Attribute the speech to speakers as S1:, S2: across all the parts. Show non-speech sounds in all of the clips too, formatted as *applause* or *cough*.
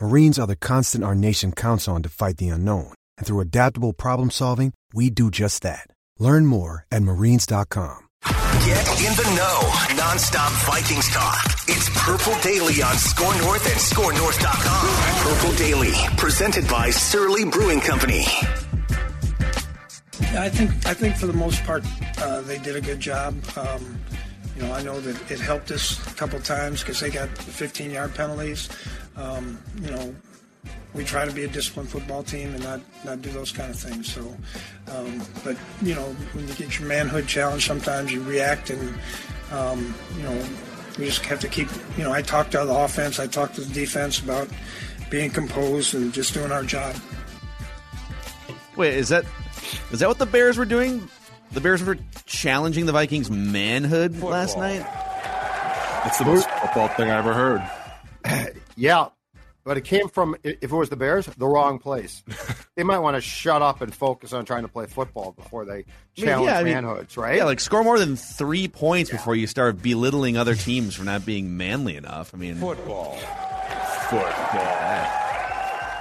S1: Marines are the constant our nation counts on to fight the unknown. And through adaptable problem solving, we do just that. Learn more at marines.com.
S2: Get in the know. Nonstop Vikings talk. It's Purple Daily on SKOR North and SKORNorth.com. Purple Daily, presented by Surly Brewing Company.
S3: Yeah, I think I think for the most part uh, they did a good job. Um, you know, I know that it helped us a couple times because they got 15 yard penalties. Um, you know, we try to be a disciplined football team and not, not do those kind of things. So, um, but you know, when you get your manhood challenge, sometimes you react, and um, you know, we just have to keep. You know, I talk to the offense, I talk to the defense about being composed and just doing our job.
S4: Wait, is that is that what the Bears were doing? The Bears were challenging the Vikings' manhood football. last night.
S5: That's the most football thing I ever heard. *laughs*
S6: yeah, but it came from if it was the Bears, the wrong place. *laughs* they might want to shut up and focus on trying to play football before they challenge I mean, yeah, manhoods, I mean, right?
S4: Yeah, like score more than three points yeah. before you start belittling other teams for not being manly enough. I mean,
S5: football, football.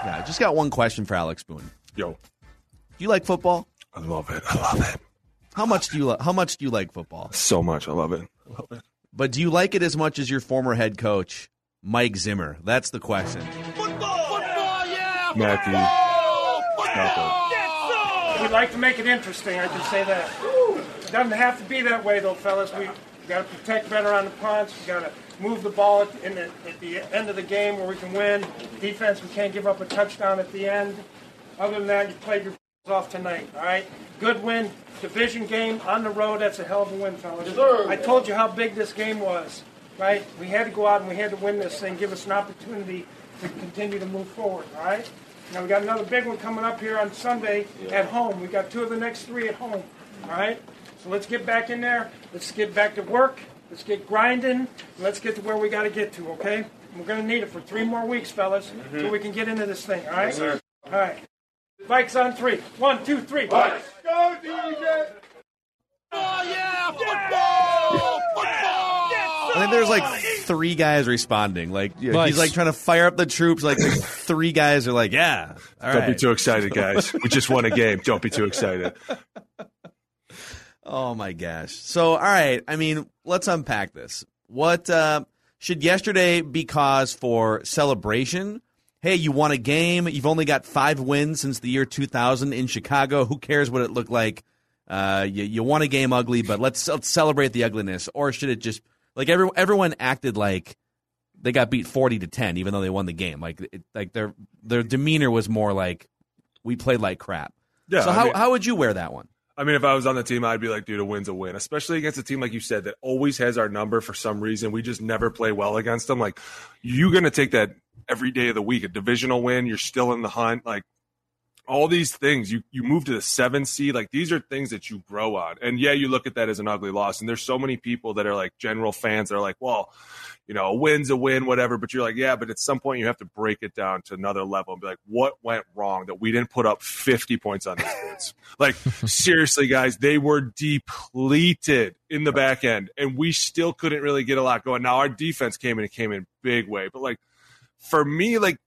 S4: Yeah, I just got one question for Alex Boone.
S5: Yo,
S4: do you like football?
S5: I love it. I love it.
S4: How much do you lo- how much do you like football?
S5: So much. I love it. I love it.
S4: But do you like it as much as your former head coach, Mike Zimmer? That's the question.
S7: Football, football, yeah.
S5: Matthew,
S3: football, We'd like to make it interesting. I can say that. It doesn't have to be that way, though, fellas. We got to protect better on the punts. We got to move the ball at, the, at the end of the game where we can win. Defense, we can't give up a touchdown at the end. Other than that, you played your *laughs* off tonight. All right, good win, division game on the road. That's a hell of a win, fellas. Yes, I told you how big this game was. Right, we had to go out and we had to win this thing. Give us an opportunity to continue to move forward. All right. Now we got another big one coming up here on Sunday yeah. at home. We got two of the next three at home. All right. So let's get back in there. Let's get back to work. Let's get grinding. Let's get to where we got to get to. Okay. We're going to need it for three more weeks, fellas, mm-hmm. so we can get into this thing. All right. Yes, all right. Vikes on three. One, two, three. Vikes. Go, DJ.
S7: Oh, yeah, football! Football!
S4: I think there's like three guys responding. Like nice. he's like trying to fire up the troops. Like three guys are like, "Yeah,
S5: don't right. be too excited, guys. we just won a game. Don't be too excited."
S4: Oh my gosh! So, all right. I mean, let's unpack this. What uh, should yesterday be cause for celebration? hey, you won a game. You've only got five wins since the year 2000 in Chicago. Who cares what it looked like? Uh, you, you won a game ugly, but let's, let's celebrate the ugliness. Or should it just like every, everyone acted like they got beat 40 to 10, even though they won the game? Like it, like their their demeanor was more like we played like crap. Yeah. So I how mean, how would you wear that one?
S5: I mean, if I was on the team, I'd be like, dude, a win's a win, especially against a team like you said that always has our number for some reason. We just never play well against them. Like, you're going to take that every day of the week. A divisional win, you're still in the hunt. Like all these things, you you move to the seven seed. Like these are things that you grow on. And yeah, you look at that as an ugly loss. And there's so many people that are like general fans that are like, well, you know, a win's a win, whatever. But you're like, yeah, but at some point you have to break it down to another level and be like, what went wrong that we didn't put up 50 points on these kids? *laughs* like, seriously, guys, they were depleted in the back end, and we still couldn't really get a lot going. Now our defense came in and came in big way, but like for me, like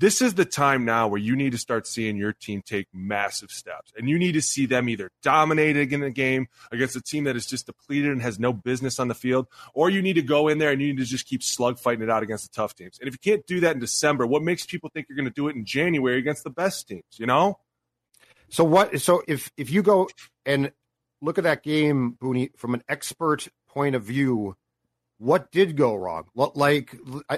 S5: this is the time now where you need to start seeing your team take massive steps. And you need to see them either dominating in the game against a team that is just depleted and has no business on the field, or you need to go in there and you need to just keep slug fighting it out against the tough teams. And if you can't do that in December, what makes people think you're going to do it in January against the best teams, you know?
S6: So what so if if you go and look at that game, Booney, from an expert point of view, what did go wrong? Like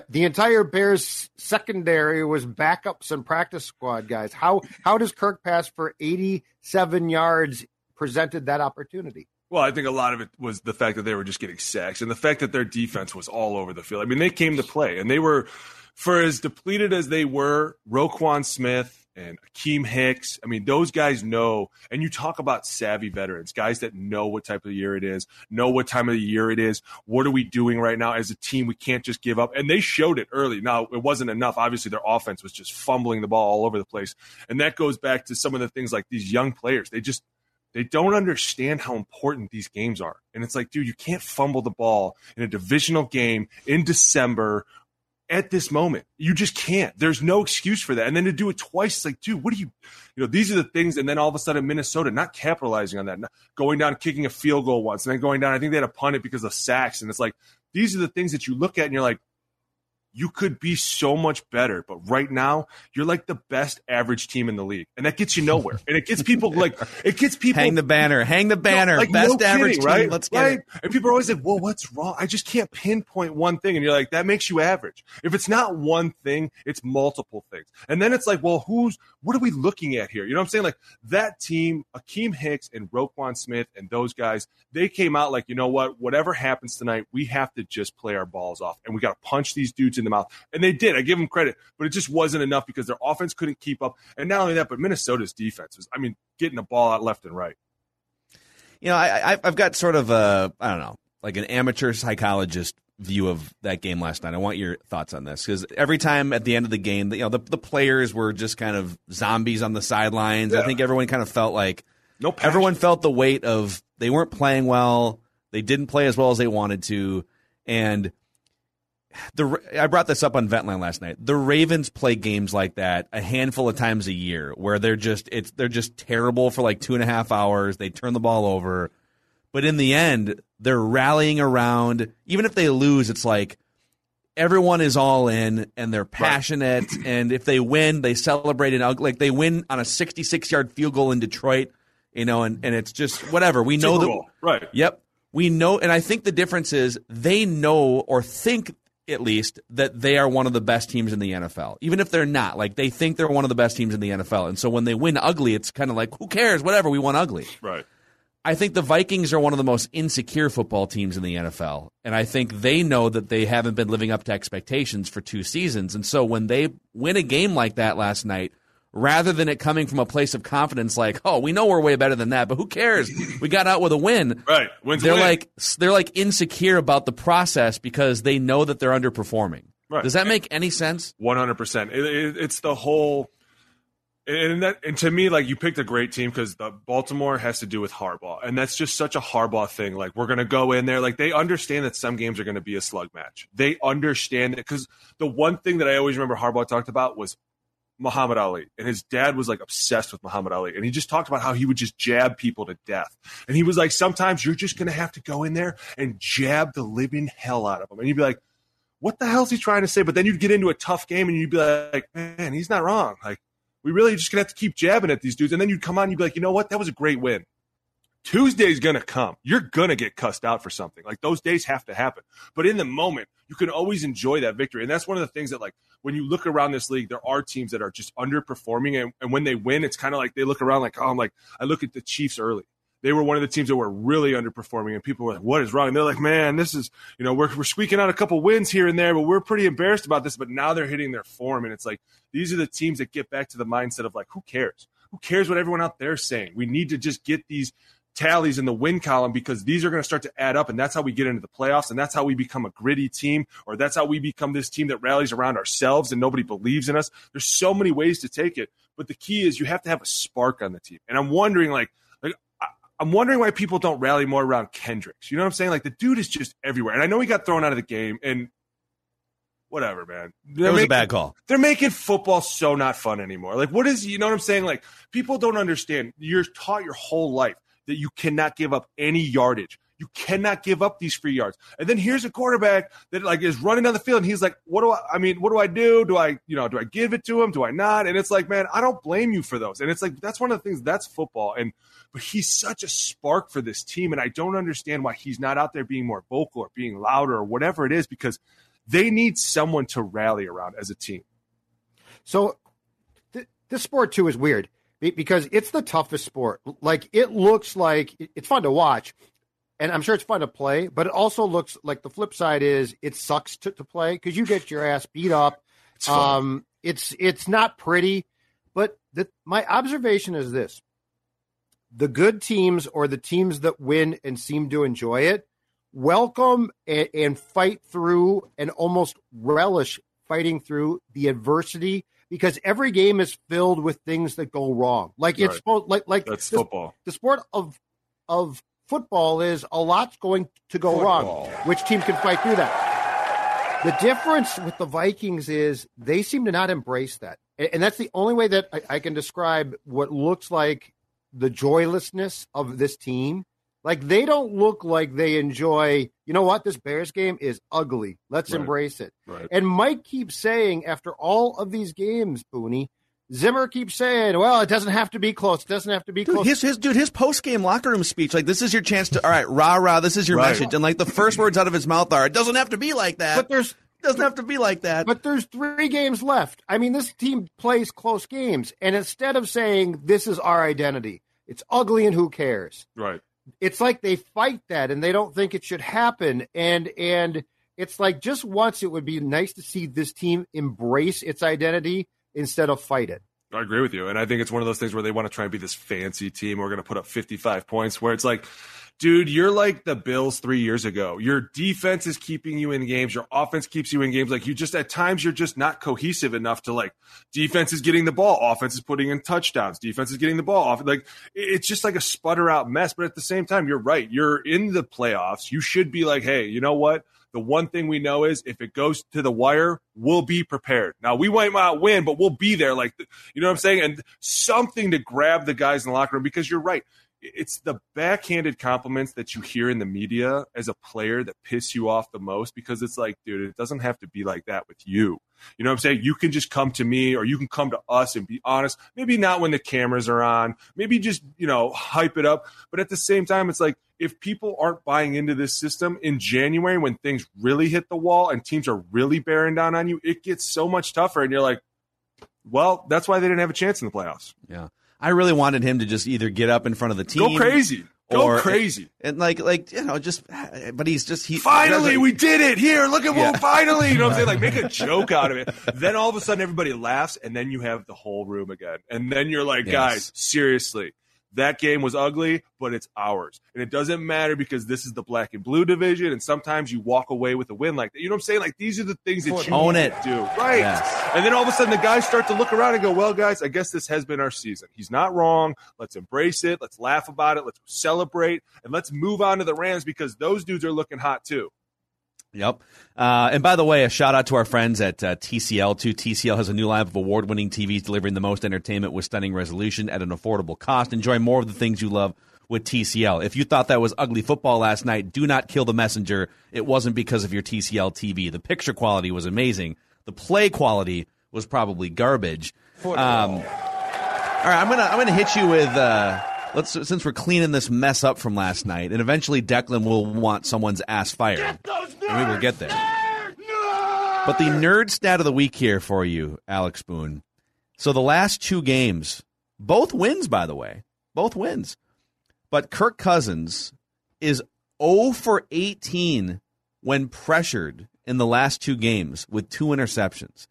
S6: the entire Bears secondary was backups and practice squad guys. How how does Kirk pass for 87 yards presented that opportunity?
S5: Well, I think a lot of it was the fact that they were just getting sacks and the fact that their defense was all over the field. I mean, they came to play and they were, for as depleted as they were, Roquan Smith, and Akiem Hicks. I mean, those guys know, and you talk about savvy veterans, guys that know what type of year it is, know what time of the year it is. What are we doing right now as a team? We can't just give up. And they showed it early. Now, it wasn't enough. Obviously, their offense was just fumbling the ball all over the place. And that goes back to some of the things like these young players. They just, they don't understand how important these games are. And it's like, dude, you can't fumble the ball in a divisional game in December at this moment. You just can't. There's no excuse for that. And then to do it twice, it's like, dude, what do you, you know, these are the things. And then all of a sudden, Minnesota not capitalizing on that, going down, kicking a field goal once, and then going down. I think they had to punt it because of sacks. And it's like, these are the things that you look at and you're like, you could be so much better. But right now, you're like the best average team in the league, and that gets you nowhere. And it gets people like *laughs* it gets people
S4: hang the banner, hang the banner, no, like, best no average kidding,
S5: right?
S4: Let's get
S5: right?
S4: it.
S5: And people are always like, "Well, what's wrong?" I just can't pinpoint one thing, and you're like, "That makes you average." If it's not one thing, it's multiple things, and then it's like, "Well, who's what are we looking at here?" You know what I'm saying? Like that team, Akiem Hicks and Roquan Smith and those guys, they came out like, you know what? Whatever happens tonight, we have to just play our balls off, and we got to punch these dudes in the mouth, and they did. I give them credit, but it just wasn't enough because their offense couldn't keep up. And not only that, but Minnesota's defense was, I mean, getting the ball out left and right.
S4: You know, I, I've got sort of a, I don't know, like an amateur psychologist view of that game last night. I want your thoughts on this because every time at the end of the game, you know, the, the players were just kind of zombies on the sidelines. Yeah. I think everyone kind of felt like
S5: no
S4: everyone felt the weight of they weren't playing well, they didn't play as well as they wanted to, and the I brought this up on Ventline last night. The Ravens play games like that a handful of times a year, where they're just it's they're just terrible for like two and a half hours. They turn the ball over, but in the end, they're rallying around. Even if they lose, it's like everyone is all in and they're passionate. Right. And if they win, they celebrate and like they win on a 66 yard field goal in Detroit, you know, and, and it's just whatever. We know that.
S5: Right.
S4: Yep. We know, and I think the difference is they know or think at least that they are one of the best teams in the NFL. Even if they're not, like they think they're one of the best teams in the NFL. And so when they win ugly, it's kind of like, who cares? Whatever, we won ugly.
S5: Right.
S4: I think the Vikings are one of the most insecure football teams in the NFL. And I think they know that they haven't been living up to expectations for two seasons. And so when they win a game like that last night, rather than it coming from a place of confidence like, oh, we know we're way better than that, but who cares? We got out with a win. *laughs*
S5: Right.
S4: Wins they're
S5: win.
S4: like they're like insecure about the process because they know that they're underperforming. Right. Does that make any sense?
S5: One hundred percent. It's the whole. And that, and to me, like you picked a great team because the Baltimore has to do with Harbaugh, and that's just such a Harbaugh thing. Like we're gonna go in there, like they understand that some games are gonna be a slug match. They understand it because the one thing that I always remember Harbaugh talked about was Muhammad Ali, and his dad was like obsessed with Muhammad Ali, and he just talked about how he would just jab people to death. And he was like, sometimes you're just gonna have to go in there and jab the living hell out of him, and you'd be like, what the hell's he trying to say? But then you'd get into a tough game, and you'd be like, man, he's not wrong. Like we really just gonna have to keep jabbing at these dudes, and then you'd come on, and you'd be like, you know what, that was a great win. Tuesday's gonna come. You're gonna get cussed out for something. Like those days have to happen. But in the moment, you can always enjoy that victory. And that's one of the things that like when you look around this league, there are teams that are just underperforming. And, and when they win, it's kind of like they look around like, oh, I'm like, I look at the Chiefs early. They were one of the teams that were really underperforming, and people were like, "What is wrong?" And they're like, "Man, this is you know we're we're squeaking out a couple wins here and there, but we're pretty embarrassed about this." But now they're hitting their form, and it's like these are the teams that get back to the mindset of like, "Who cares? Who cares what everyone out there is saying? We need to just get these tallies in the win column because these are going to start to add up and that's how we get into the playoffs and that's how we become a gritty team or that's how we become this team that rallies around ourselves and nobody believes in us there's so many ways to take it but the key is you have to have a spark on the team and i'm wondering like like i'm wondering why people don't rally more around kendricks you know what i'm saying like the dude is just everywhere and i know he got thrown out of the game and whatever, man.
S4: They're it was
S5: making,
S4: a bad call.
S5: They're making football so not fun anymore. Like, what is, you know what I'm saying? Like, people don't understand. You're taught your whole life that you cannot give up any yardage. You cannot give up these free yards. And then here's a quarterback that like is running down the field and he's like, what do I, I mean, what do I do? Do I, you know, do I give it to him? Do I not? And it's like, man, I don't blame you for those. And it's like, that's one of the things that's football. And, but he's such a spark for this team. And I don't understand why he's not out there being more vocal or being louder or whatever it is because they need someone to rally around as a team.
S6: So th- this sport too is weird because it's the toughest sport. Like it looks like it's fun to watch, and I'm sure it's fun to play. But it also looks like the flip side is it sucks to, to play because you get your ass beat up. *sighs*
S5: It's.
S6: Um, it's it's not pretty, but the, my observation is this: the good teams or the teams that win and seem to enjoy it welcome and, and fight through and almost relish fighting through the adversity because every game is filled with things that go wrong. Like it's
S5: Right.
S6: like like
S5: That's
S6: this-
S5: football.
S6: the sport of of football is a lot's going to go wrong. Which team can fight through that? The difference with the Vikings is they seem to not embrace that, and that's the only way that I, I can describe what looks like the joylessness of this team. Like they don't look like they enjoy. You know what? This Bears game is ugly. Let's
S5: Right.
S6: embrace it.
S5: Right.
S6: And Mike keeps saying after all of these games, Booney, Zimmer keeps saying, "Well, it doesn't have to be close. It doesn't have to be
S4: Dude,
S6: close."
S4: his, his dude, his post game locker room speech, like this is your chance to, all right, rah rah, this is your
S5: Right.
S4: message, and like the first words out of his mouth are, it doesn't have to be like that.
S6: but there's
S4: it doesn't have to be like that.
S6: But there's three games left. I mean, this team plays close games, and instead of saying this is our identity, it's ugly and who cares?
S5: Right.
S6: It's like they fight that and they don't think it should happen. And and it's like just once it would be nice to see this team embrace its identity instead of fight it.
S5: I agree with you. And I think it's one of those things where they want to try and be this fancy team. We're going to put up 55 points where it's like, dude, you're like the Bills three years ago. Your defense is keeping you in games. Your offense keeps you in games. Like you just, at times, you're just not cohesive enough to like, defense is getting the ball. Offense is putting in touchdowns. Defense is getting the ball off. Like it's just like a sputter out mess. But at the same time, you're right. You're in the playoffs. You should be like, hey, you know what? The one thing we know is if it goes to the wire, we'll be prepared. Now we might not win, but we'll be there. Like you know what I'm saying? And something to grab the guys in the locker room because you're right. It's the backhanded compliments that you hear in the media as a player that piss you off the most because it's like, dude, it doesn't have to be like that with you. You know what I'm saying? You can just come to me or you can come to us and be honest. Maybe not when the cameras are on. Maybe just, you know, hype it up. But at the same time, it's like if people aren't buying into this system in January when things really hit the wall and teams are really bearing down on you, it gets so much tougher. And you're like, well, that's why they didn't have a chance in the playoffs.
S4: yeah, I really wanted him to just either get up in front of the team,
S5: Go crazy. Go
S4: or-
S5: crazy.
S4: and like like you know just. But he's just he
S5: Finally, we did it. Here, look at
S4: Yeah.
S5: what finally. You know what I'm saying? Like, make a *laughs* joke out of it. Then all of a sudden, everybody laughs, and then you have the whole room again. And then you're like,
S4: Yes.
S5: guys, seriously, that game was ugly, but it's ours. And it doesn't matter because this is the black and blue division. And sometimes you walk away with a win like that. You know what I'm saying? Like, these are the things that you
S4: Own it.
S5: do. Right.
S4: Yes.
S5: And then all of a sudden, the guys start to look around and go, well, guys, I guess this has been our season. He's not wrong. Let's embrace it. Let's laugh about it. Let's celebrate. And let's move on to the Rams because those dudes are looking hot too.
S4: Yep. Uh, and by the way, a shout out to our friends at uh, TCL too. TCL has a new line of award-winning TVs delivering the most entertainment with stunning resolution at an affordable cost. Enjoy more of the things you love with TCL. If you thought that was ugly football last night, do not kill the messenger. It wasn't because of your TCL TV. The picture quality was amazing. The play quality was probably garbage. Um, all right, I'm gonna I'm gonna hit you with. Uh, Let's since we're cleaning this mess up from last night, and eventually Declan will want someone's ass fired. And we will get there. But the nerd stat of the week here for you, Alex Boone. So the last two games, both wins, by the way, both wins. But Kirk Cousins is 0 for 18 when pressured in the last two games with two interceptions.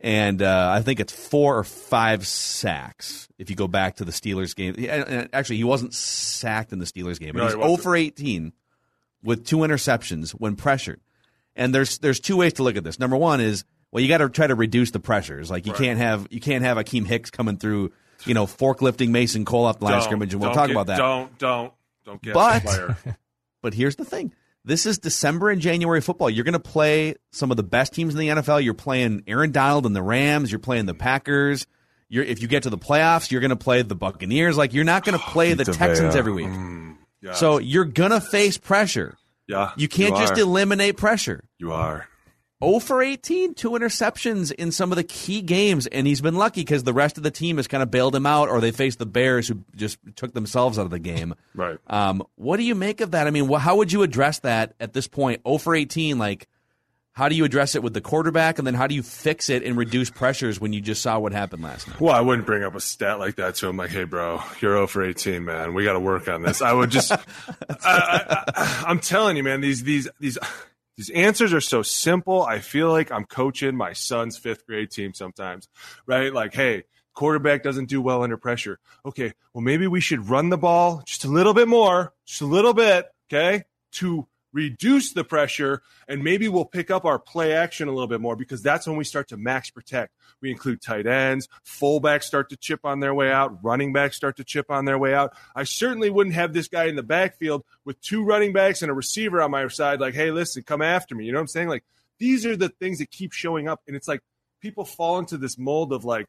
S4: And uh, I think it's four or five sacks if you go back to the Steelers game. He- and- and Actually, he wasn't sacked in the Steelers game, but
S5: No,
S4: he's
S5: he
S4: 0 for 18 with two interceptions when pressured. And there's there's two ways to look at this. Number one is well, you got to try to reduce the pressures. Like you can't have you can't have Akiem Hicks coming through, you know, forklifting Mason Cole off the line of scrimmage, and we'll talk
S5: get-
S4: about that.
S5: Don't, don't, don't get
S4: But-
S5: the player. *laughs*
S4: But here's the thing. This is December and January football. You're going to play some of the best teams in the NFL. You're playing Aaron Donald and the Rams. You're playing the Packers. You're, if you get to the playoffs, you're going to play the Buccaneers. Like you're not going *sighs* to play the Texans every week.
S5: Mm, Yeah.
S4: So you're gonna face pressure.
S5: yeah,
S4: You can't just
S5: are.
S4: eliminate pressure.
S5: you are.
S4: 0 for 18, two interceptions in some of the key games, and he's been lucky because the rest of the team has kind of bailed him out, or they faced the Bears who just took themselves out of the game. *laughs*
S5: Right.
S4: Um, what do you make of that? I mean, wh- how would you address that at this point? 0 for 18, like, how do you address it with the quarterback, and then how do you fix it and reduce pressures when you just saw what happened last night?
S5: Well, I wouldn't bring up a stat like that to him. Like, hey, bro, you're 0 for 18, man. We got to work on this. I would just, *laughs* I, I, I, I'm telling you, man. These these these these answers are so simple. I feel like I'm coaching my son's fifth grade team sometimes, right? Like, hey, quarterback doesn't do well under pressure. Okay, well, maybe we should run the ball just a little bit more, just a little bit, okay, to reduce the pressure and maybe we'll pick up our play action a little bit more because that's when we start to max protect. We include tight ends, fullbacks start to chip on their way out, running backs start to chip on their way out. I certainly wouldn't have this guy in the backfield with two running backs and a receiver on my side like, "Hey, listen, come after me." You know what I'm saying? Like these are the things that keep showing up and it's like people fall into this mold of like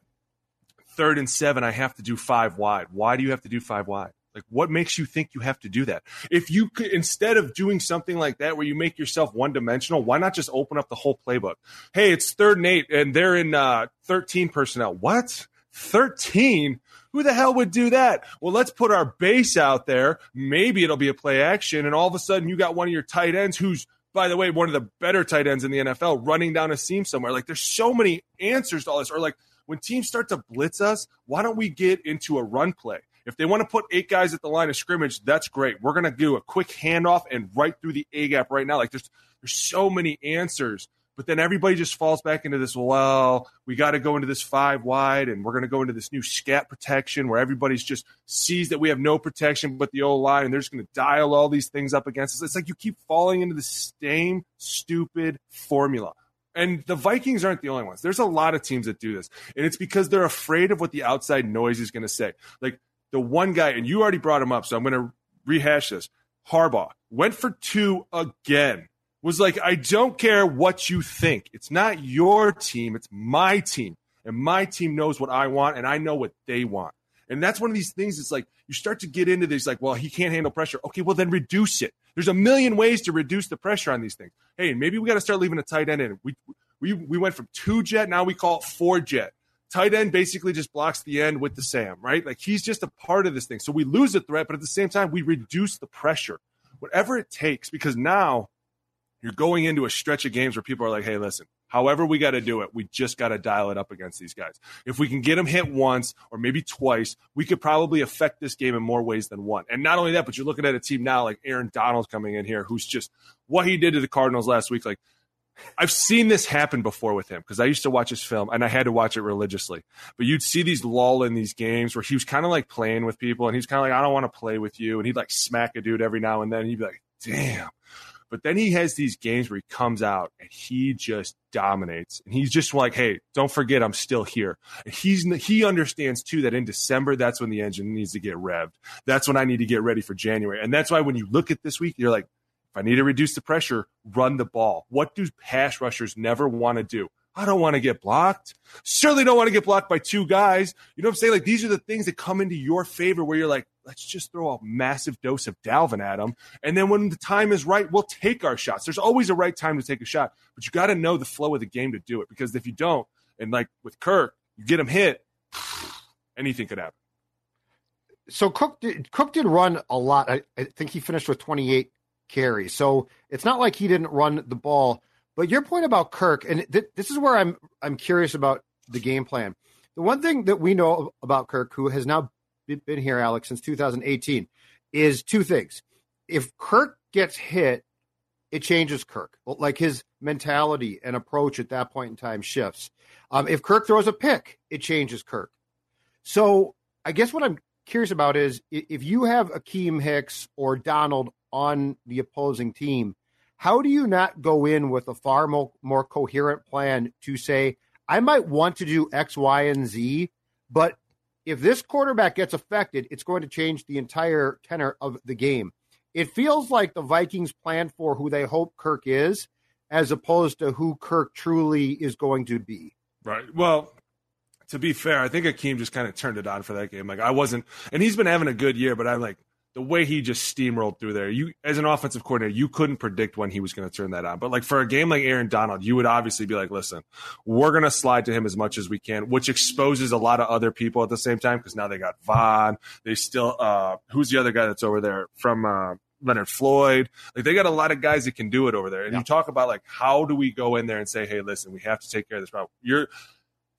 S5: third and 7 I have to do 5 wide. Why do you have to do 5 wide? Like, what makes you think you have to do that? If you could, instead of doing something like that where you make yourself one dimensional, why not just open up the whole playbook? Hey, it's third and eight, and they're in uh, 13 personnel. What? 13? Who the hell would do that? Well, let's put our base out there. Maybe it'll be a play action, and all of a sudden you got one of your tight ends who's by the way, one of the better tight ends in the NFL running down a seam somewhere. Like there's so many answers to all this. Or like when teams start to blitz us, why don't we get into a run play? If they want to put eight guys at the line of scrimmage, that's great. We're gonna do a quick handoff and right through the A gap right now. Like there's there's so many answers. But then everybody just falls back into this, well, we got to go into this five wide and we're going to go into this new scat protection where everybody's just sees that we have no protection but the old line and they're just going to dial all these things up against us. It's like you keep falling into the same stupid formula. And the Vikings aren't the only ones. There's a lot of teams that do this. And it's because they're afraid of what the outside noise is going to say. Like the one guy, and you already brought him up, so I'm going to rehash this. Harbaugh went for two again was like, I don't care what you think. It's not your team, it's my team. And my team knows what I want, and I know what they want. And that's one of these things. It's like you start to get into this, like, well, he can't handle pressure. Okay, well, then reduce it. There's a million ways to reduce the pressure on these things. Hey, maybe we got to start leaving a tight end in. We, we, we went from two jet, now we call it four jet. Tight end basically just blocks the end with the Sam, right? Like he's just a part of this thing. So we lose a threat, but at the same time, we reduce the pressure, whatever it takes, because now you're going into a stretch of games where people are like, hey, listen, however we got to do it, we just got to dial it up against these guys. If we can get them hit once or maybe twice, we could probably affect this game in more ways than one. And not only that, but you're looking at a team now like Aaron Donald coming in here, who's just what he did to the Cardinals last week. Like, I've seen this happen before with him because I used to watch his film and I had to watch it religiously. But you'd see these lull in these games where he was kind of like playing with people and he's kind of like, I don't want to play with you. And he'd like smack a dude every now and then. he'd be like, damn. But then he has these games where he comes out and he just dominates. And he's just like, hey, don't forget I'm still here. And he's he understands too that in December, that's when the engine needs to get revved. That's when I need to get ready for January. And that's why when you look at this week, you're like, I need to reduce the pressure, run the ball. What do pass rushers never want to do? I don't want to get blocked. Certainly don't want to get blocked by two guys. You know what I'm saying? Like these are the things that come into your favor where you're like, let's just throw a massive dose of Dalvin at them. And then when the time is right, we'll take our shots. There's always a right time to take a shot, but you got to know the flow of the game to do it because if you don't, and like with Kirk, you get him hit, *sighs* anything could happen.
S6: So Cook did, Cook did run a lot. I, I think he finished with 28 carries. So it's not like he didn't run the ball. But your point about Kirk, and th- this is where I'm I'm curious about the game plan. The one thing that we know about Kirk, who has now been here, Alex, since 2018, is two things. If Kirk gets hit, it changes Kirk. Like his mentality and approach at that point in time shifts. Um, if Kirk throws a pick, it changes Kirk. So I guess what I'm curious about is if you have Akiem Hicks or Donald on the opposing team, how do you not go in with a far more, more coherent plan to say, I might want to do X, Y, and Z, but if this quarterback gets affected, it's going to change the entire tenor of the game. It feels like the Vikings plan for who they hope Kirk is, as opposed to who Kirk truly is going to be.
S5: Right. Well, to be fair, I think Akiem just kind of turned it on for that game. Like I wasn't, and he's been having a good year, but I'm like, the way he just steamrolled through there, you as an offensive coordinator, you couldn't predict when he was going to turn that on. But like for a game like Aaron Donald, you would obviously be like, listen, we're going to slide to him as much as we can, which exposes a lot of other people at the same time because now they got Von. They still, uh, who's the other guy that's over there from uh, Leonard Floyd? Like they got a lot of guys that can do it over there. And you talk about like, how do we go in there and say, hey, listen, we have to take care of this problem. You're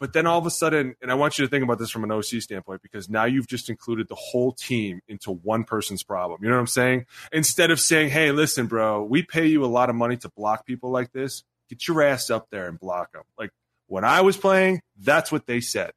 S5: but then all of a sudden, and I want you to think about this from an OC standpoint, because now you've just included the whole team into one person's problem. You know what I'm saying? Instead of saying, hey, listen, bro, we pay you a lot of money to block people like this, get your ass up there and block them. Like when I was playing, that's what they said.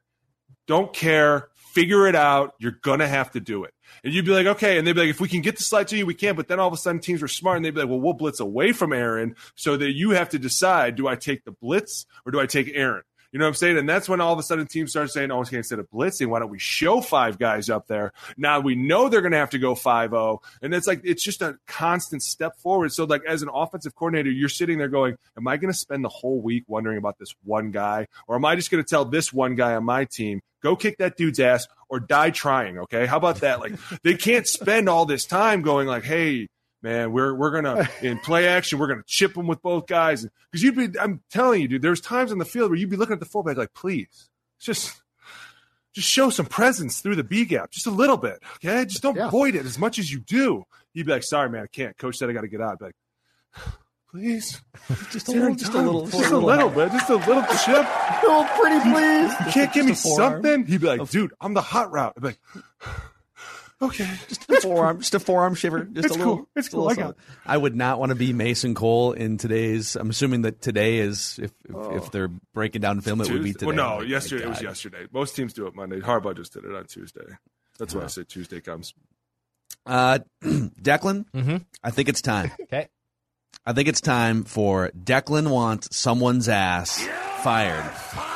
S5: Don't care. Figure it out. You're going to have to do it. And you'd be like, okay. And they'd be like, if we can get the slide to you, we can. But then all of a sudden teams were smart and they'd be like, well, we'll blitz away from Aaron so that you have to decide, do I take the blitz or do I take Aaron? You know what I'm saying? And that's when all of a sudden teams start saying, oh, okay, instead of blitzing, why don't we show five guys up there? Now we know they're going to have to go 5 0. And it's like, it's just a constant step forward. So, like, as an offensive coordinator, you're sitting there going, am I going to spend the whole week wondering about this one guy? Or am I just going to tell this one guy on my team, go kick that dude's ass or die trying? Okay. How about that? Like, they can't spend all this time going, like, hey, man, we're we're gonna *laughs* in play action, we're gonna chip them with both guys because you'd be. I'm telling you, dude. There's times on the field where you'd be looking at the fullback like, please, just just show some presence through the B gap, just a little bit, okay? Just don't
S6: Yeah.
S5: void it as much as you do. You'd be like, sorry, man, I can't. Coach said I got to get out. I'd be like, *sighs* please,
S4: Just a little, just a little,
S5: just a little bit, just a little chip. *laughs*
S6: Oh, pretty please.
S5: You can't give me
S4: just a forearm.
S5: something. He'd be like, dude, I'm the hot route. I'd be like, okay.
S4: Just a forearm, just a forearm shiver, just
S5: It's
S4: a little.
S5: cool. It's cool.
S4: little
S5: I got
S4: something. I would not want to be Mason Cole in today's. I'm assuming that today is if if, if they're breaking down film, it would be today.
S5: Well, no,
S4: Oh my
S5: yesterday it was yesterday. Most teams do it Monday. Harbaugh just did it on Tuesday. That's why I said Tuesday comes.
S4: Uh, *clears throat* Declan,
S8: Mm-hmm.
S4: I think it's time.
S8: Okay.
S4: I think it's time for Declan wants someone's ass fired.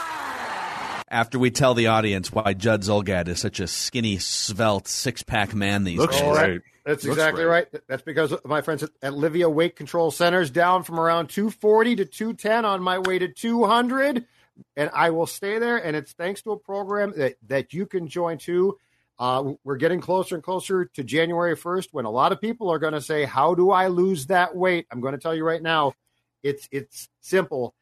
S4: After we tell the audience why Judd Zulgad is such a skinny, svelte, six pack man these
S5: Looks
S4: days.
S6: Oh, that-
S5: great.
S6: That's
S5: Looks
S6: exactly
S5: great.
S6: right. That's because of my friends at, at Livea Weight Control Centers down from around 240 to 210 on my way to 200. And I will stay there. And it's thanks to a program that, that you can join too. Uh, we're getting closer and closer to January 1st when a lot of people are going to say, How do I lose that weight? I'm going to tell you right now, it's it's simple.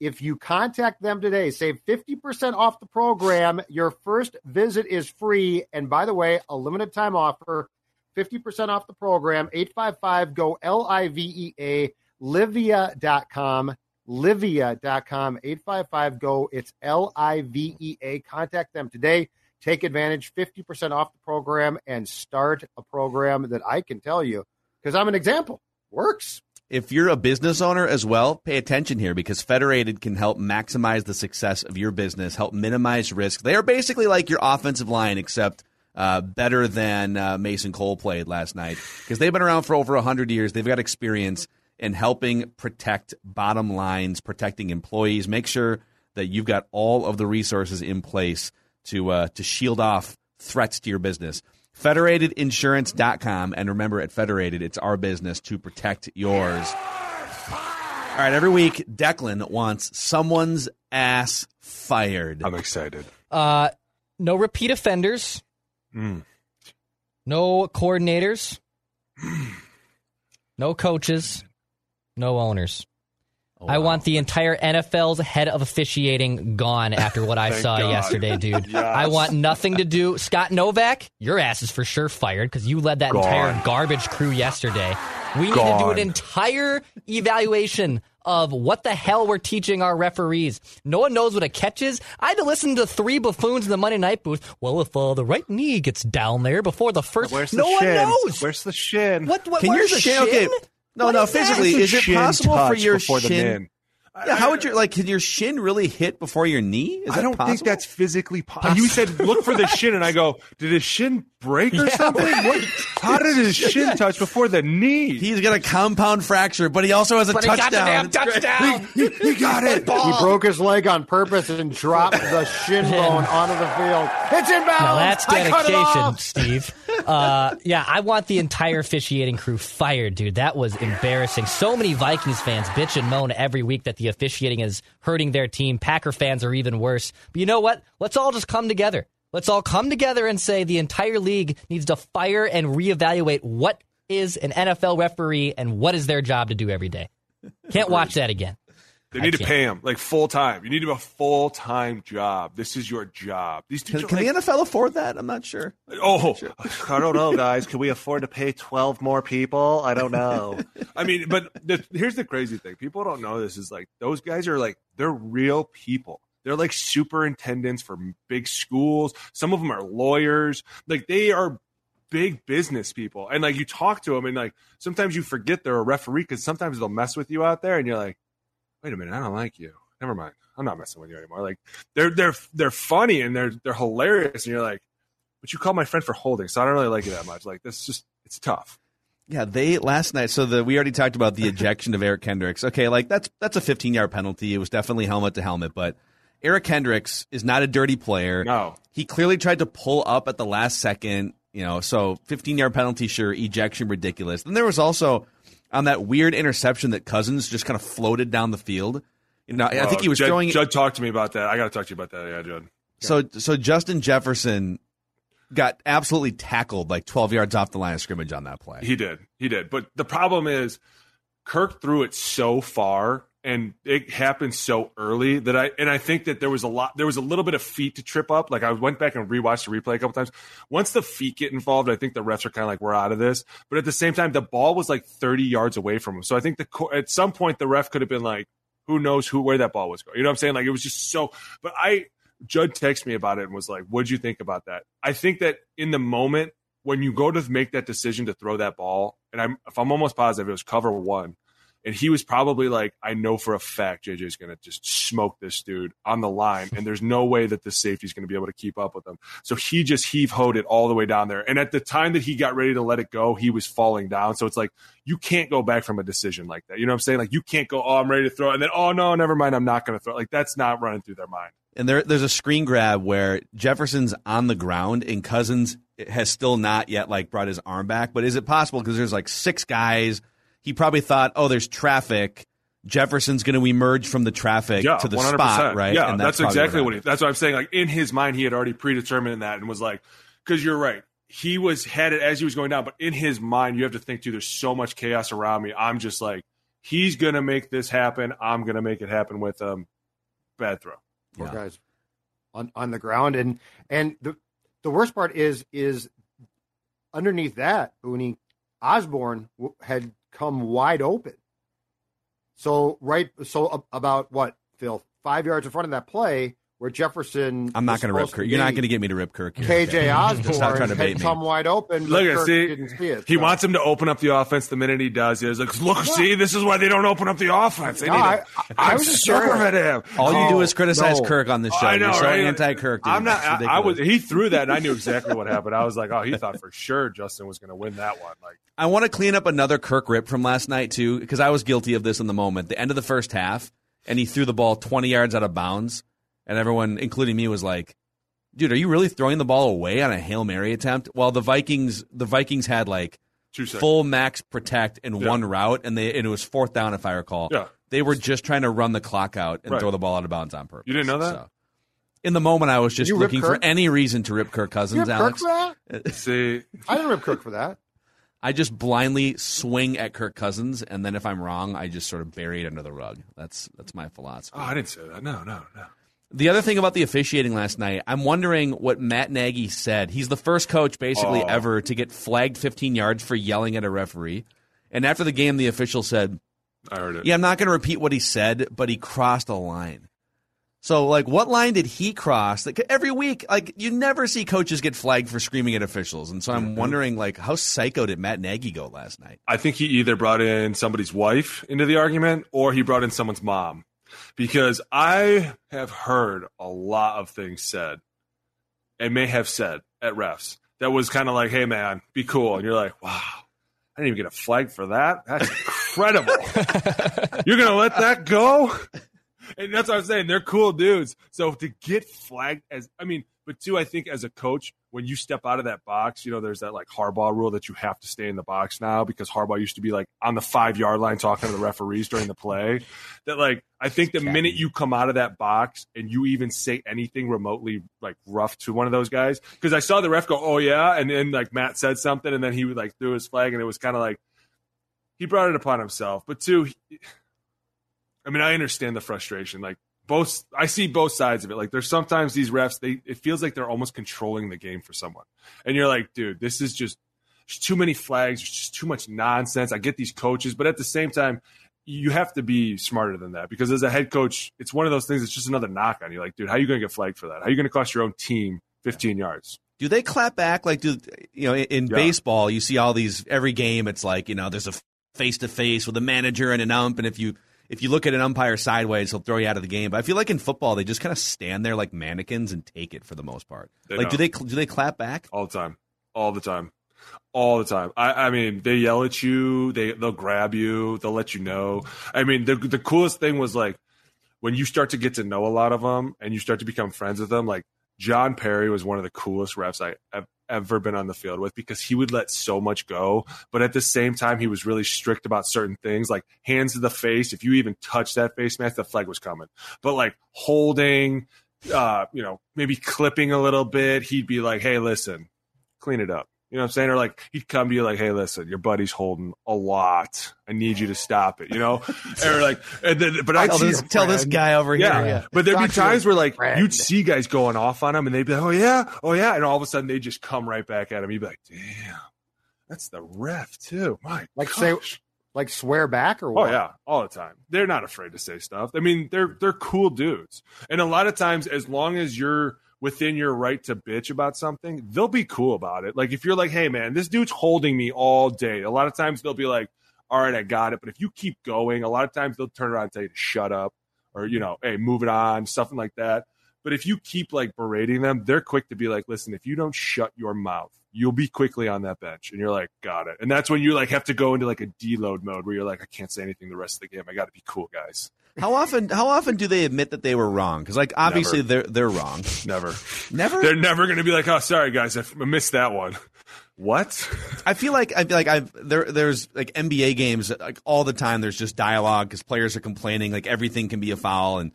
S6: If you contact them today, save 50% off the program. Your first visit is free. And by the way, a limited time offer 50% off the program. 855 go L I V E A, livea.com. Livea.com. 855 go. It's L I V E A. Contact them today. Take advantage, 50% off the program, and start a program that I can tell you, because I'm an example, works.
S4: If you're a business owner as well, pay attention here because Federated can help maximize the success of your business, help minimize risk. They are basically like your offensive line, except uh, better than uh, Mason Cole played last night because they've been around for over 100 years. They've got experience in helping protect bottom lines, protecting employees, make sure that you've got all of the resources in place to uh, to shield off threats to your business. Federatedinsurance.com. And remember, at Federated, it's our business to protect yours. All right, every week, Declan wants someone's ass fired.
S5: I'm excited.
S8: Uh, no repeat offenders.
S5: Mm.
S8: No coordinators. *clears throat* no coaches. No owners. I want the entire NFL's head of officiating gone after what I saw
S5: God.
S8: yesterday, *laughs* dude.
S5: Yes.
S8: I want nothing to do. Scott Novak, your ass is for sure fired because you led that
S5: Gone.
S8: entire garbage crew yesterday. We need to do an entire evaluation of what the hell we're teaching our referees. No one knows what a catch is. I had to listen to three buffoons in the Monday night booth. Well, if uh, the right knee gets down there before the first,
S5: Where's the
S8: no one knows.
S5: Where's the shin?
S8: what? What?
S4: Can your
S8: where's the
S4: shin, okay, no,
S8: What
S4: no,
S8: is
S4: physically, is it possible for your
S5: before the
S4: shin?
S5: man?
S4: Yeah, how would you like? Can your shin really hit before your knee? Is
S5: I don't think that's physically *laughs* possible. You said look for the shin, and I go, did his shin break or something? What? How did his shin touch before the knee?
S4: He's got a compound fracture, but he also has a
S8: But he got the
S4: touchdown.
S8: damn touchdown.
S5: he, he got it.
S6: He broke his leg on purpose and dropped the shin *laughs* bone onto the field. It's inbounds.
S8: Now that's
S6: I cut it
S8: dedication,
S6: off.
S8: Steve. Uh, yeah, I want the entire officiating crew fired, dude. That was embarrassing. So many Vikings fans bitch and moan every week that the officiating is hurting their team. Packer fans are even worse. But you know what? Let's all just come together. Let's all come together and say the entire league needs to fire and reevaluate what is an NFL referee and what is their job to do every day. Can't watch that again.
S5: They need to pay him like full time. You need to have a full time job. This is your job. These dudes
S4: Can, can
S5: like,
S4: the NFL afford that? I'm not sure.
S5: oh, *laughs*
S9: I don't know, guys. Can we afford to pay 12 more people? I don't know. *laughs*
S5: I mean, but the, here's the crazy thing: people don't know this is like those guys are like they're real people. They're like superintendents for big schools. Some of them are lawyers. Like they are big business people. And like you talk to them, and like sometimes you forget they're a referee because sometimes they'll mess with you out there, and you're like, wait a minute, I don't like you. Never mind, I'm not messing with you anymore. Like they're they're they're funny and they're they're hilarious, and you're like, but you called my friend for holding, so I don't really like you that much. Like this, just it's tough.
S4: Yeah, they last night. So the we already talked about the ejection of Eric Kendricks. Okay, like that's that's a 15 yard penalty. It was definitely helmet to helmet, but Eric Kendricks is not a dirty player.
S5: No.
S4: he clearly tried to pull up at the last second. You know, so 15 yard penalty, sure, ejection ridiculous. Then there was also on that weird interception that Cousins just kind of floated down the field. You know, I think he was
S5: Judd,
S4: throwing.
S5: Judd talked to me about that. I got to talk to you about that. Yeah, Judd.
S4: So so Justin Jefferson got absolutely tackled like 12 yards off the line of scrimmage on that play.
S5: He did. He did. But the problem is Kirk threw it so far and it happened so early that I and I think that there was a lot there was a little bit of feet to trip up. Like I went back and rewatched the replay a couple times. Once the feet get involved, I think the refs are kind of like we're out of this. But at the same time, the ball was like 30 yards away from him. So I think the at some point the ref could have been like, who knows who where that ball was going. You know what I'm saying? Like it was just so but I Judd texted me about it and was like, What'd you think about that? I think that in the moment when you go to make that decision to throw that ball, and I'm if I'm almost positive it was cover one, and he was probably like, I know for a fact JJ's gonna just smoke this dude on the line, and there's no way that the safety's gonna be able to keep up with him. So he just heave hoed it all the way down there. And at the time that he got ready to let it go, he was falling down. So it's like you can't go back from a decision like that. You know what I'm saying? Like you can't go, oh, I'm ready to throw and then oh no, never mind, I'm not gonna throw. Like that's not running through their mind.
S4: And there, there's a screen grab where Jefferson's on the ground and Cousins has still not yet like brought his arm back. But is it possible because there's like six guys? He probably thought, oh, there's traffic. Jefferson's going to emerge from the traffic
S5: yeah,
S4: to the
S5: 100%.
S4: spot, right?
S5: Yeah,
S4: And
S5: that's,
S4: probably
S5: exactly what he.
S4: happened.
S5: That's what I'm saying. Like in his mind, he had already predetermined that and was like, because you're right. He was headed as he was going down, but in his mind, you have to think too. There's so much chaos around me. I'm just like, he's gonna make this happen. I'm gonna make it happen with him. Bad throw.
S6: Poor
S4: Yeah.
S6: guys on on the ground, and and the the worst part is is underneath that, Booney Osborne w- had come wide open. So right, so about what Phil five yards in front of that play where Jefferson.
S4: I'm not going to rip Kirk. You're not going to get me to rip Kirk.
S6: KJ
S4: okay?
S6: Osborne
S4: Stop trying to bait
S6: had come wide open. but
S5: Look at
S6: Kirk
S5: see,
S6: didn't see it.
S5: he
S6: so-
S5: wants him to open up the offense the minute he does. He's like, look, see, this is why they don't open up the offense. They
S6: No,
S5: need
S6: I-
S5: to,
S6: I
S5: I'm
S6: was just
S5: serving him.
S4: All you do
S6: Oh,
S4: is criticize
S6: no.
S4: Kirk on this show.
S5: I know,
S4: You're so
S5: right?
S4: anti-Kirk. dude.
S5: I'm not. I, I was. He threw that, and I knew *laughs* exactly what happened. I was like, oh, he thought for sure Justin was going to win that one. Like,
S4: I want to clean up another Kirk rip from last night too, because I was guilty of this in the moment. The end of the first half, and he threw the ball 20 yards out of bounds, and everyone, including me, was like, "Dude, are you really throwing the ball away on a hail mary attempt?" While the Vikings, the Vikings had like
S5: two seconds.
S4: full max protect in
S5: Yeah.
S4: one route, and they and it was fourth down if I recall.
S5: Yeah.
S4: They were just trying to run the clock out and
S5: Right.
S4: throw the ball out of bounds on purpose.
S5: You didn't know that?
S4: So, in the moment, I was just looking for any reason to rip Kirk
S6: You
S4: Cousins,
S6: rip Kirk
S4: Alex.
S6: for that? *laughs*
S5: See,
S6: I didn't rip Kirk for that. *laughs*
S4: I just blindly swing at Kirk Cousins, and then if I'm wrong, I just sort of bury it under the rug. That's that's my philosophy.
S5: oh, I didn't say that. No, no, no.
S4: The other thing about the officiating last night, I'm wondering what Matt Nagy said. He's the first coach basically
S5: Oh.
S4: ever to get flagged 15 yards for yelling at a referee. And after the game, the official said,
S5: I heard it.
S4: "Yeah, I'm not going to repeat what he said, but he crossed a line." So, like, what line did he cross? Like every week, like you never see coaches get flagged for screaming at officials, and so I'm mm-hmm. wondering, like, how psycho did Matt Nagy go last night?
S5: I think he either brought in somebody's wife into the argument or he brought in someone's mom. Because I have heard a lot of things said and may have said at refs that was kind of like, hey, man, be cool. And you're like, wow, I didn't even get a flag for that. That's incredible. *laughs* you're going to let that go? And that's what I'm saying. They're cool dudes. So to get flagged as, I mean, but two, I think as a coach, when you step out of that box, you know, there's that like Harbaugh rule that you have to stay in the box now because Harbaugh used to be like on the five yard line talking to the referees during the play. That like, I think the minute you come out of that box and you even say anything remotely like rough to one of those guys, because I saw the ref go, oh yeah, and then like Matt said something and then he would like threw his flag and it was kind of like he brought it upon himself. But two, he, I mean, I understand the frustration. Like both, I see both sides of it. Like there's sometimes these refs, they it feels like they're almost controlling the game for someone, and you're like, dude, this is just there's too many flags. There's just too much nonsense. I get these coaches, but at the same time, you have to be smarter than that because as a head coach, it's one of those things. It's just another knock on you. Like, dude, how are you going to get flagged for that? How are you going to cost your own team 15 yards?
S4: Do they clap back? Like, do you know? In, in
S5: Yeah.
S4: baseball, you see all these every game. It's like you know, there's a face to face with a manager and an ump, and if you if you look at an umpire sideways, he'll throw you out of the game. But I feel like in football, they just kind of stand there like mannequins and take it for the most part.
S5: They
S4: like, do
S5: don't.
S4: they do they clap back?
S5: all the time, all the time, all the time. I, I mean, they yell at you, they they'll grab you, they'll let you know. I mean, the the coolest thing was like when you start to get to know a lot of them and you start to become friends with them. Like John Parry was one of the coolest refs I have ever been on the field with because he would let so much go, but at the same time he was really strict about certain things, like hands to the face. If you even touch that face mask, the flag was coming. But like holding, uh, you know, maybe clipping a little bit, he'd be like, "Hey, listen, clean it up." You know what I'm saying? Or like he'd come to you like, "Hey, listen, your buddy's holding a lot. I need you to stop it." You know? *laughs* or like, and then, but I'd
S4: Tell this, tell this guy over
S5: yeah.
S4: here.
S5: But there'd be
S6: Talk your
S5: times where like
S6: friend.
S5: you'd see guys going off on him and they'd be like, Oh yeah, oh yeah, and all of a sudden they just come right back at him. You'd be like, Damn, that's the ref too. My
S6: Like say, like swear back or
S5: Oh
S6: what?
S5: yeah, all the time. They're not afraid to say stuff. I mean, they're they're cool dudes. And a lot of times as long as you're within your right to bitch about something, they'll be cool about it. Like if you're like, "Hey man, this dude's holding me all day." A lot of times they'll be like, "All right, I got it." But if you keep going, a lot of times they'll turn around and tell you to shut up or you know, "Hey, move it on," something like that. But if you keep like berating them, they're quick to be like, "Listen, if you don't shut your mouth, you'll be quickly on that bench." And you're like, "Got it." And that's when you like have to go into like a deload mode where you're like, "I can't say anything the rest of the game. I got to be cool, guys."
S4: How often? How often do they admit that they were wrong? Because like obviously they're they're wrong. *laughs*
S5: Never.
S4: Never.
S5: They're never going to be like, "Oh, sorry guys, I missed that one." What?
S4: I feel like I feel like I've there. There's like NBA games like all the time. There's just dialogue because players are complaining. Like everything can be a foul, and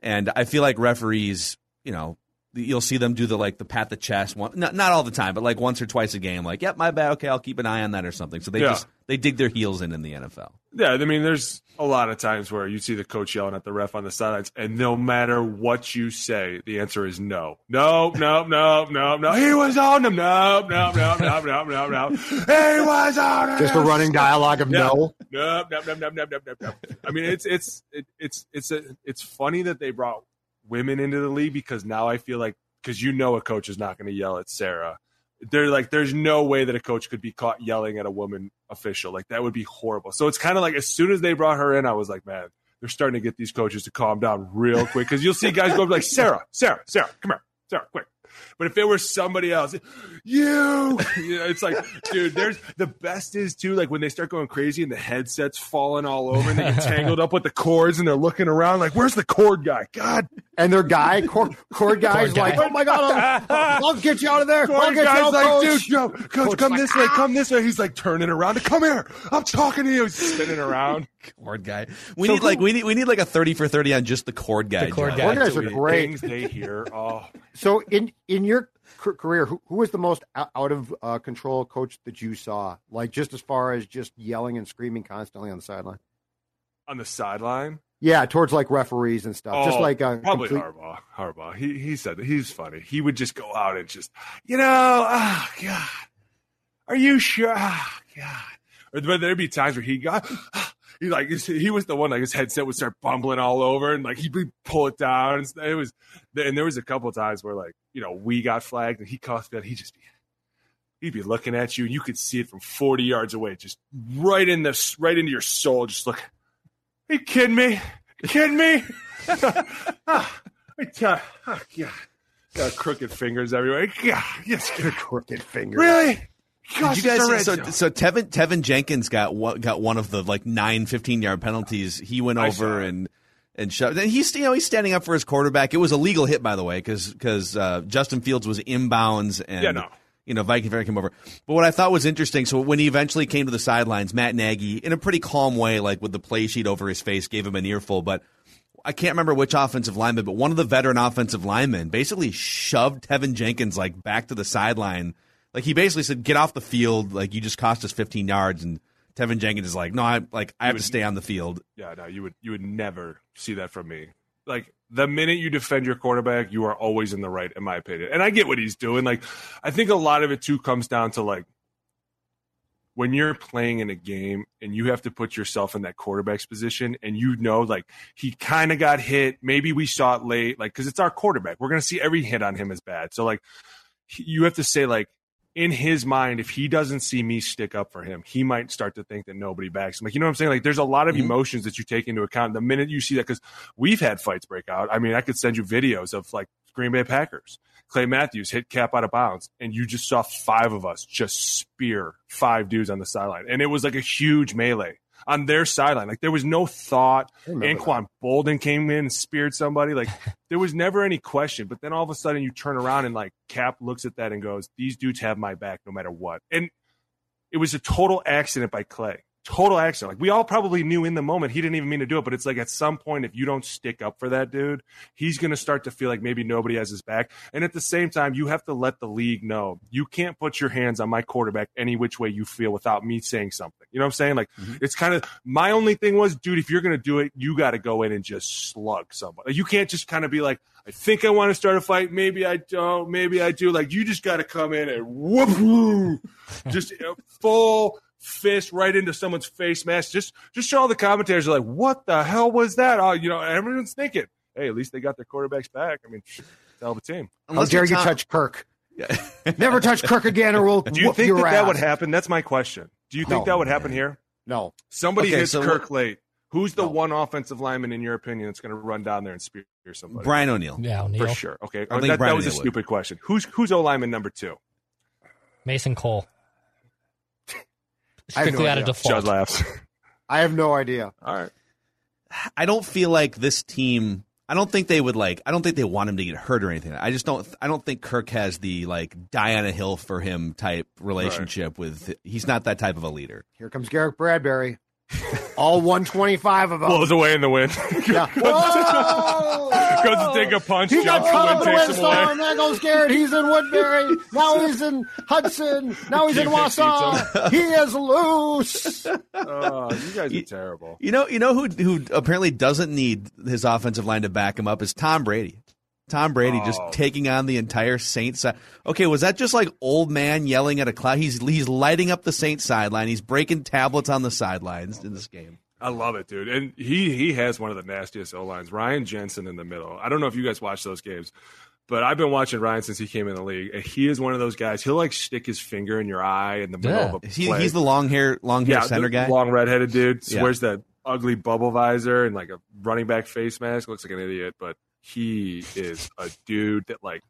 S4: and I feel like referees, you know, you'll see them do the like the pat the chest one. Not not all the time, but like once or twice a game. Like, yep, my bad. Okay, I'll keep an eye on that or something. So they
S5: Yeah.
S4: just they dig their heels in in the NFL.
S5: Yeah, I mean, there's a lot of times where you see the coach yelling at the ref on the sidelines, and no matter what you say, the answer is no, no, no, no, no, no. He was on him. No, no, no, no, no, no, no. He was on him.
S6: Just a running dialogue of no.
S5: no, no, no, no, no, no, no, no. I mean, it's it's it, it's it's a, it's funny that they brought women into the league because now I feel like because you know a coach is not going to yell at Sarah. They're like, there's no way that a coach could be caught yelling at a woman official. Like that would be horrible. So it's kind of like as soon as they brought her in, I was like, man, they're starting to get these coaches to calm down real quick because you'll see guys go like Sarah, Sarah, Sarah, come here, Sarah, quick. But if it were somebody else, you, you know, it's like, dude, there's the best is too, like when they start going crazy and the headset's falling all over and they get tangled up with the cords and they're looking around like, where's the cord guy? God,
S6: And their guy, cord, cord guy's
S8: guy.
S6: like, oh my God, I'll, I'll get you out of there. I'll
S5: cord
S6: get you
S5: guy's
S6: out,
S5: like,
S6: coach.
S5: dude, yo, coach,
S6: Coach
S5: come
S6: like,
S5: this way, come this way. He's like turning around. Come here. I'm talking to you. He's spinning around.
S4: Cord guy. We
S6: So
S4: need like we need we need like a thirty for thirty on just the cord guy.
S8: The cord guy.
S6: Cord guys
S5: So
S6: are great.
S5: Things they hear. Oh,
S6: So in in your c- career, who, who was the most out of uh, control coach that you saw? Like just as far as just yelling and screaming constantly on the sideline.
S5: on the sideline.
S6: Yeah, towards like referees and stuff. just
S5: Oh,
S6: like a
S5: probably
S6: complete-
S5: Harbaugh. Harbaugh. He he said that he's funny. He would just go out and just, you know, oh God, are you sure? Oh God. Or there'd be times where he got. He like he was the one like his headset would start bumbling all over and like he'd be pull it down and it was and there was a couple times where like you know we got flagged and he cost that he just be he'd be looking at you and you could see it from 40 yards away just right in the right into your soul just look are you kidding me kidding me *laughs* ah, tell- oh, God. Got crooked fingers everywhere. God, yes,
S6: crooked finger.
S5: really? Gosh,
S4: Did you guys so
S5: zone.
S4: so Teven Teven Jenkins got one, got one of the like nine 15 yard penalties. He went over and and shoved. And he's you know he's standing up for his quarterback. It was a legal hit, by the way, because uh, Justin Fields was inbounds and
S5: Yeah, no.
S4: you know Viking fan came over. But what I thought was interesting, so when he eventually came to the sidelines, Matt Nagy, in a pretty calm way, like with the play sheet over his face, gave him an earful. But I can't remember which offensive lineman, but one of the veteran offensive linemen basically shoved Teven Jenkins like back to the sideline. Like he basically said, "Get off the field! Like you just cost us 15 yards." And Teven Jenkins is like, "No, I like I have to stay on the field."
S5: Yeah, no, you would you would never see that from me. Like the minute you defend your quarterback, you are always in the right, in my opinion. And I get what he's doing. Like I think a lot of it too comes down to like when you're playing in a game and you have to put yourself in that quarterback's position and you know like he kind of got hit maybe we saw it late like because it's our quarterback we're going to see every hit on him as bad so like you have to say like in his mind if he doesn't see me stick up for him he might start to think that nobody backs him. Like you know what i'm saying? Like there's a lot of mm-hmm. emotions that you take into account the minute you see that because we've had fights break out. I mean i could send you videos of like green bay packers. Clay Matthews hit Kap out of bounds, and you just saw five of us just spear five dudes on the sideline. And it was like a huge melee on their sideline. Like there was no thought. Anquan Boldin came in and speared somebody. Like *laughs* there was never any question. But then all of a sudden you turn around and like Kap looks at that and goes, These dudes have my back no matter what. And it was a total accident by Clay. Total accident. Like we all probably knew in the moment he didn't even mean to do it, but it's like at some point, if you don't stick up for that dude, he's going to start to feel like maybe nobody has his back. And at the same time, you have to let the league know you can't put your hands on my quarterback any which way you feel without me saying something. You know what I'm saying? Like mm-hmm. it's kind of my only thing was, dude, if you're going to do it, you got to go in and just slug somebody. You can't just kind of be like, I think I want to start a fight. Maybe I don't. Maybe I do. Like you just got to come in and whoop, *laughs* just full fist right into someone's face mask. Just, just show all the commentators are like, what the hell was that? Oh, you know, everyone's thinking, hey, at least they got their quarterbacks back. I mean, hell of a team.
S6: How
S4: Unless
S6: dare
S4: you're
S6: you
S4: Tom-
S6: touch Kirk? *laughs* Never touch Kirk again, or we'll *laughs*
S5: Do you think
S6: your
S5: that, that would happen? That's my question. Do you think
S6: No.
S5: that would happen here?
S6: No,
S5: Somebody
S4: Okay,
S5: hits
S4: so
S5: Kirk late. Who's the
S6: No.
S5: one offensive lineman in your opinion that's going to run down there and spear somebody?
S4: Brian O'Neill.
S8: Yeah,
S5: for sure. Okay,
S4: I think
S5: that,
S4: Brian
S5: that was a
S4: O'Neill would.
S5: stupid question. Who's who's O lineman number two?
S8: Mason Cole.
S6: I have no
S8: Strictly out of
S6: idea.
S8: default.
S5: Judd laughs.
S6: I have no idea.
S5: All right.
S4: I don't feel like this team. I don't think they would like. I don't think they want him to get hurt or anything. I just don't. I don't think Kirk has the like Diana Hill for him type relationship with. He's not that type of a leader.
S6: Here comes Garrett Bradbury. *laughs* All 125 of them.
S5: Blows away in the wind.
S6: Yeah. *laughs*
S5: Goes to take a punch,
S6: He got
S5: jumps
S6: caught in
S5: the
S6: the
S5: wind, takes
S6: windstorm. There goes Garrett. He's in Woodbury. Now *laughs* he's in Hudson. Now he's in
S5: Keep
S6: Wausau. He is loose.
S5: Oh, you guys are terrible.
S4: You know. You know who who apparently doesn't need his offensive line to back him up is Tom Brady. Tom Brady just
S5: Oh.
S4: taking on the entire Saints side. Okay, was that just like old man yelling at a cloud? He's he's lighting up the Saints sideline. He's breaking tablets on the sidelines in this game.
S5: I love it, dude. And he he has one of the nastiest O lines. Ryan Jensen in the middle. I don't know if you guys watch those games, but I've been watching Ryan since he came in the league, and he is one of those guys. He'll like stick his finger in your eye in the middle
S8: Yeah.
S5: of a
S4: He,
S5: play.
S4: he's the long hair long hair
S5: yeah,
S4: center guy.
S5: long redheaded dude.
S4: Yeah.
S5: Wears that ugly bubble visor and like a running back face mask. Looks like an idiot, but he is a dude that like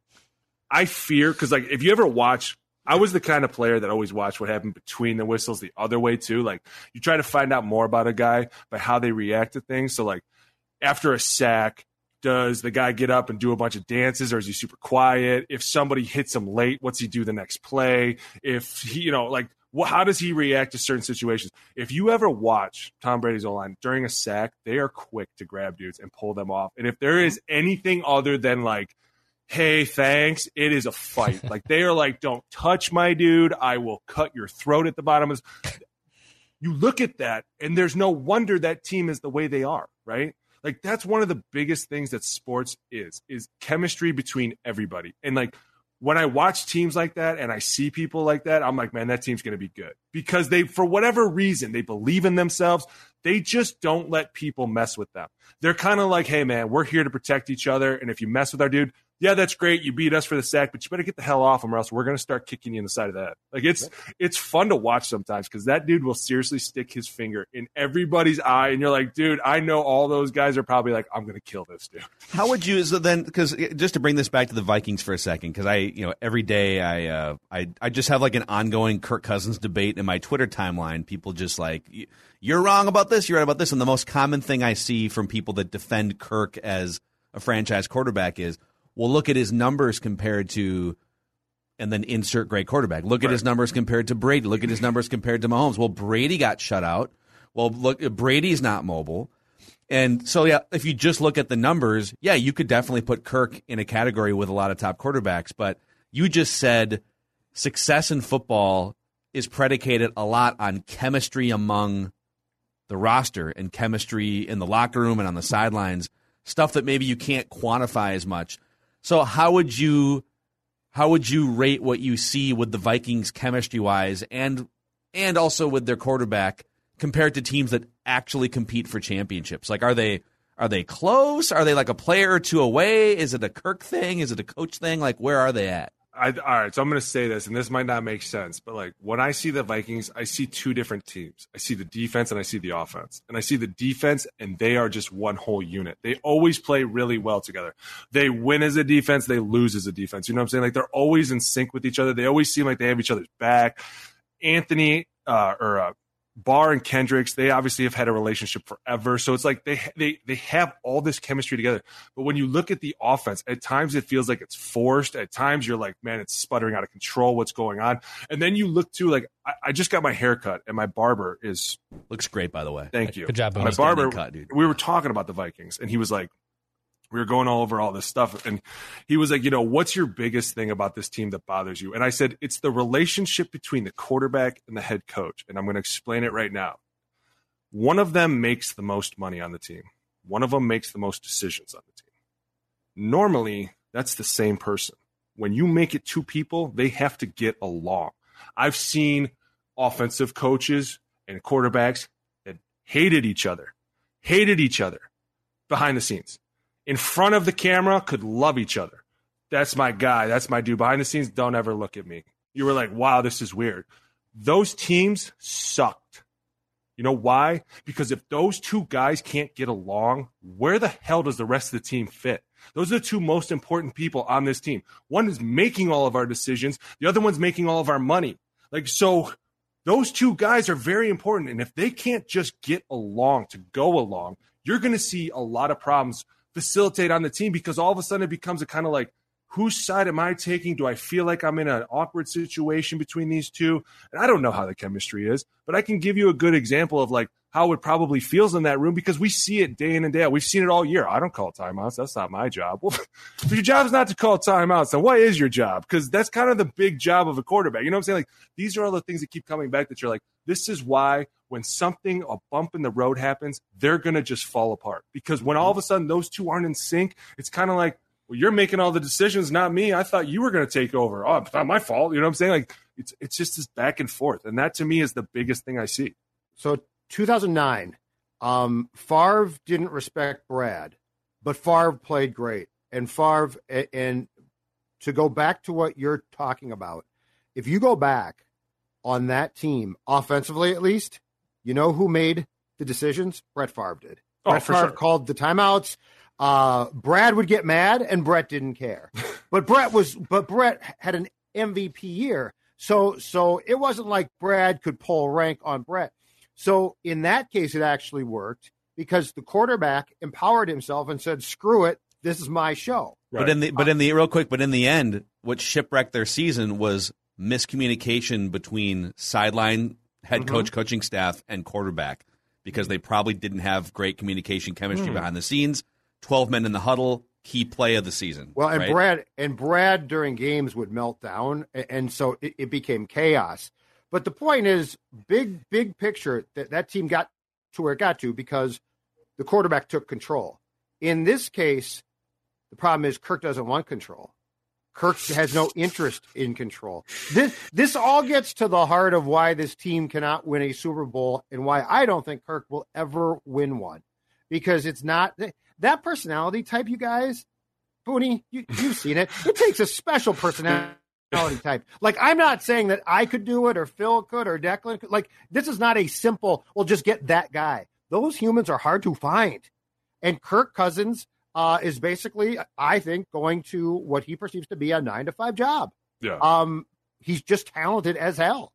S5: I fear because like if you ever watch. I was the kind of player that always watched what happened between the whistles the other way too. Like you try to find out more about a guy by how they react to things. So like after a sack, does the guy get up and do a bunch of dances or is he super quiet? If somebody hits him late, what's he do the next play? If he, you know, like wh- how does he react to certain situations? If you ever watch Tom Brady's O line during a sack, they are quick to grab dudes and pull them off. And if there is anything other than like, hey, thanks, it is a fight. like they are like, don't touch my dude. I will cut your throat at the bottom of. You look at that, and there's no wonder that team is the way they are, right? Like that's one of the biggest things that sports is is chemistry between everybody. And like when I watch teams like that and I see people like that, I'm like, man, that team's going to be good because they, for whatever reason, they believe in themselves. They just don't let people mess with them. They're kind of like, hey, man, we're here to protect each other. And if you mess with our dude, yeah, that's great. You beat us for the sack, but you better get the hell off him, or else we're going to start kicking you in the side of the head. Like it's it's fun to watch sometimes because that dude will seriously stick his finger in everybody's eye, and you're like, dude, I know all those guys are probably like, I'm going to kill this dude.
S4: How would you so then? Because just to bring this back to the Vikings for a second, because I, you know, every day I, uh, I, I just have like an ongoing Kirk Cousins debate in my Twitter timeline. People just like, you're wrong about this, you're right about this, and the most common thing I see from people that defend Kirk as a franchise quarterback is, well, look at his numbers compared to. And then insert great quarterback. Look at his numbers compared to Brady. Look at his numbers compared to Mahomes. Well, Brady got shut out. Well, look, Brady's not mobile. And so, yeah, if you just look at the numbers, yeah, you could definitely put Kirk in a category with a lot of top quarterbacks. But you just said success in football is predicated a lot on chemistry among the roster and chemistry in the locker room and on the sidelines, stuff that maybe you can't quantify as much. So, how would you how would you rate what you see with the Vikings chemistry wise and and also with their quarterback compared to teams that actually compete for championships? Like are they are they close? Are they like a player or two away? Is it a Kirk thing? Is it a coach thing? Like where are they at?
S5: I, all right, so I'm going to say this, and this might not make sense, but like when I see the Vikings, I see two different teams. I see the defense and I see the offense. And I see the defense, and they are just one whole unit. They always play really well together. They win as a defense, they lose as a defense. You know what I'm saying? Like they're always in sync with each other. They always seem like they have each other's back. Anthony uh, or uh, Barr and Kendricks, they obviously have had a relationship forever. So it's like they they they have all this chemistry together. But when you look at the offense, at times it feels like it's forced. At times you're like, man, it's sputtering out of control. What's going on? And then you look to like, I, I just got my hair cut, and my barber is
S4: Looks great, by the way.
S5: Thank you.
S8: Good job,
S5: My barber.
S4: Cut, dude.
S5: We were talking about the Vikings, and he was like, we were going all over all this stuff, and he was like, you know, what's your biggest thing about this team that bothers you? And I said, it's the relationship between the quarterback and the head coach, and I'm going to explain it right now. One of them makes the most money on the team. One of them makes the most decisions on the team. Normally, that's the same person. When you make it two people, they have to get along. I've seen offensive coaches and quarterbacks that hated each other, hated each other behind the scenes. In front of the camera, could love each other. That's my guy. That's my dude. Behind the scenes, don't ever look at me. You were like, wow, this is weird. Those teams sucked. You know why? Because if those two guys can't get along, where the hell does the rest of the team fit? Those are the two most important people on this team. One is making all of our decisions, the other one's making all of our money. Like, so those two guys are very important. And if they can't just get along to go along, you're going to see a lot of problems facilitate on the team because all of a sudden it becomes a kind of like, whose side am I taking? Do I feel like I'm in an awkward situation between these two? And I don't know how the chemistry is, but I can give you a good example of like how it probably feels in that room because we see it day in and day out. We've seen it all year. I don't call timeouts. That's not my job. *laughs* Well, your job is not to call timeouts, then what is your job? Because that's kind of the big job of a quarterback. You know what I'm saying? Like these are all the things that keep coming back that you're like, this is why when something, a bump in the road happens, they're going to just fall apart. Because when all of a sudden those two aren't in sync, it's kind of like, well, you're making all the decisions, not me. I thought you were going to take over. Oh, it's not my fault. You know what I'm saying? Like it's it's just this back and forth, and that to me is the biggest thing I see.
S6: So 2009, um, Favre didn't respect Brad, but Favre played great. And Favre, and to go back to what you're talking about, if you go back on that team, offensively at least, you know who made the decisions? Brett Favre did.
S5: Oh,
S6: Brett Favre
S5: sure.
S6: called the timeouts. Uh, Brad would get mad, and Brett didn't care. *laughs* but Brett was, but Brett had an MVP year, so so it wasn't like Brad could pull rank on Brett. So in that case, it actually worked because the quarterback empowered himself and said, "Screw it, this is my show."
S4: But in the but in the real quick, but in the end, what shipwrecked their season was miscommunication between sideline head
S6: Mm-hmm.
S4: coach, coaching staff, and quarterback because they probably didn't have great communication chemistry
S6: Hmm.
S4: behind the scenes. Twelve men in the huddle, key play of the season.
S6: Well, and
S4: right?
S6: Brad and Brad during games would melt down, and so it, it became chaos. But the point is, big big picture that that team got to where it got to because the quarterback took control. In this case, the problem is Kirk doesn't want control. Kirk has no interest in control. This this all gets to the heart of why this team cannot win a Super Bowl and why I don't think Kirk will ever win one. Because it's not that personality type, you guys, Booney, you, you've seen it. It takes a special personality type. Like, I'm not saying that I could do it or Phil could or Declan could. Like, this is not a simple, well, just get that guy. Those humans are hard to find. And Kirk Cousins uh, is basically, I think, going to what he perceives to be a nine to five job.
S5: Yeah.
S6: Um, he's just talented as hell.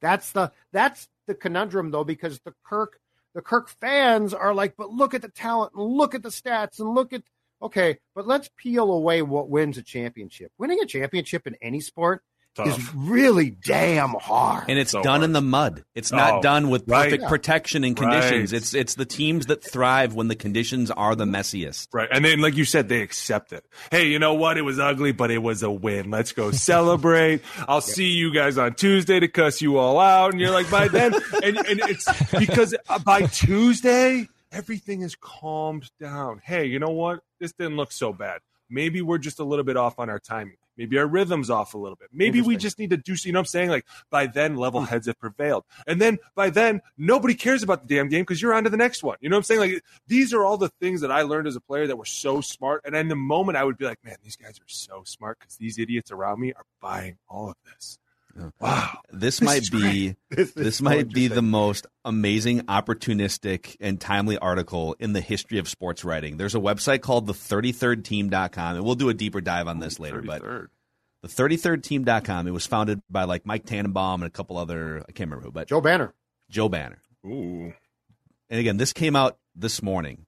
S6: That's the that's the conundrum though, because the Kirk the Kirk fans are like, but look at the talent and look at the stats and look at okay, but let's peel away what wins a championship. Winning a championship in any sport
S5: Tough.
S6: is really damn hard.
S4: And it's
S5: So
S4: done
S5: hard.
S4: in the mud. It's not
S5: Oh,
S4: done with
S5: right.
S4: perfect
S6: Yeah.
S4: protection and conditions.
S5: Right.
S4: It's it's the teams that thrive when the conditions are the messiest.
S5: Right. And then, like you said, they accept it. Hey, you know what? It was ugly, but it was a win. Let's go *laughs* celebrate. I'll see you guys on Tuesday to cuss you all out. And you're like, by then, and, and it's because uh, by Tuesday, everything is calmed down. Hey, you know what? This didn't look so bad. Maybe we're just a little bit off on our timing. Maybe our rhythm's off a little bit. Maybe we just need to do, you know what I'm saying? Like by then, level hmm. heads have prevailed. And then by then, nobody cares about the damn game because you're on to the next one. You know what I'm saying? Like these are all the things that I learned as a player that were so smart. And in the moment, I would be like, man, these guys are so smart because these idiots around me are buying all of this. Wow.
S4: This,
S5: This
S4: might be. *laughs*
S6: This
S4: this, might be the most amazing, opportunistic, and timely article in the history of sports writing. There's a website called the 33rdteam.com, and we'll do a deeper dive on this later. But
S5: 33rd.
S4: the 33rdteam.com, it was founded by like Mike Tannenbaum and a couple other, I can't remember who, but
S6: Joe Banner.
S4: Joe Banner.
S5: Ooh.
S4: And again, this came out this morning.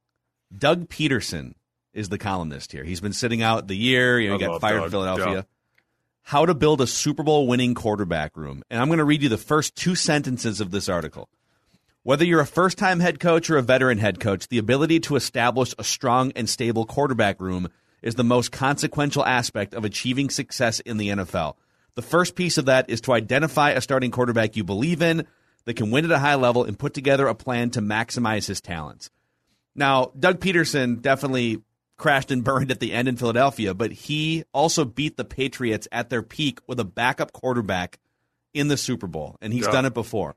S4: Doug Pederson is the columnist here. He's been sitting out the year. You know, he got fired
S5: Doug.
S4: in Philadelphia.
S5: Yeah.
S4: How to build a Super Bowl winning quarterback room. And I'm going to read you the first two sentences of this article. Whether you're a first time head coach or a veteran head coach, the ability to establish a strong and stable quarterback room is the most consequential aspect of achieving success in the NFL. The first piece of that is to identify a starting quarterback you believe in that can win at a high level and put together a plan to maximize his talents. Now, Doug Pederson definitely crashed and burned at the end in Philadelphia, but he also beat the Patriots at their peak with a backup quarterback in the Super Bowl, and he's
S5: Yeah.
S4: done it before.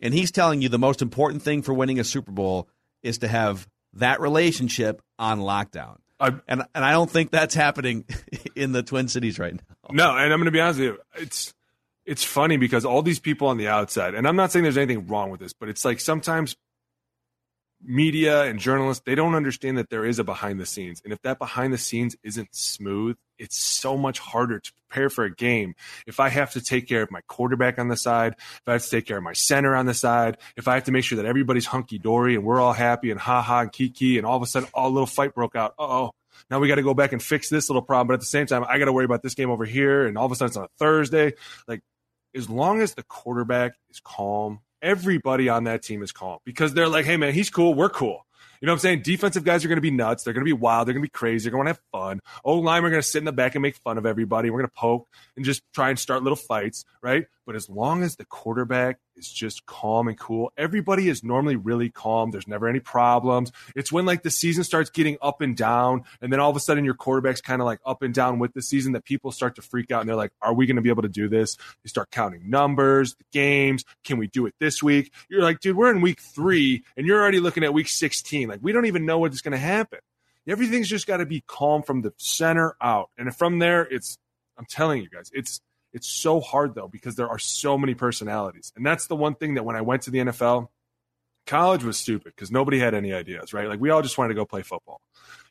S4: And he's telling you the most important thing for winning a Super Bowl is to have that relationship on lockdown.
S5: I,
S4: And and I don't think that's happening *laughs* in the Twin Cities right now.
S5: No, and I'm going to be honest with you. It's it's funny because all these people on the outside, and I'm not saying there's anything wrong with this, but it's like sometimes media and journalists they don't understand that there is a behind the scenes, and if that behind the scenes isn't smooth, it's so much harder to prepare for a game. If I have to take care of my quarterback on the side, if I have to take care of my center on the side, if I have to make sure that everybody's hunky dory and we're all happy and ha ha and kiki, and all of a sudden, a little fight broke out. Oh now we got to go back and fix this little problem. But at the same time, I got to worry about this game over here. And all of a sudden it's on a Thursday. Like, as long as the quarterback is calm, everybody on that team is calm because they're like, hey, man, he's cool. We're cool. You know what I'm saying? Defensive guys are going to be nuts. They're going to be wild. They're going to be crazy. They're going to have fun. O line we're going to sit in the back and make fun of everybody. We're going to poke and just try and start little fights, right? But as long as the quarterback is just calm and cool, everybody is normally really calm. There's never any problems. It's when like the season starts getting up and down, and then all of a sudden your quarterback's kind of like up and down with the season that people start to freak out and they're like, are we going to be able to do this? They start counting numbers, the games. Can we do it this week? You're like, dude, we're in week three and you're already looking at week 16. Like, we don't even know what's going to happen. Everything's just got to be calm from the center out. And from there, it's, I'm telling you guys, it's, it's so hard though, because there are so many personalities. And that's the one thing that when I went to the NFL, college was stupid because nobody had any ideas, right? Like we all just wanted to go play football.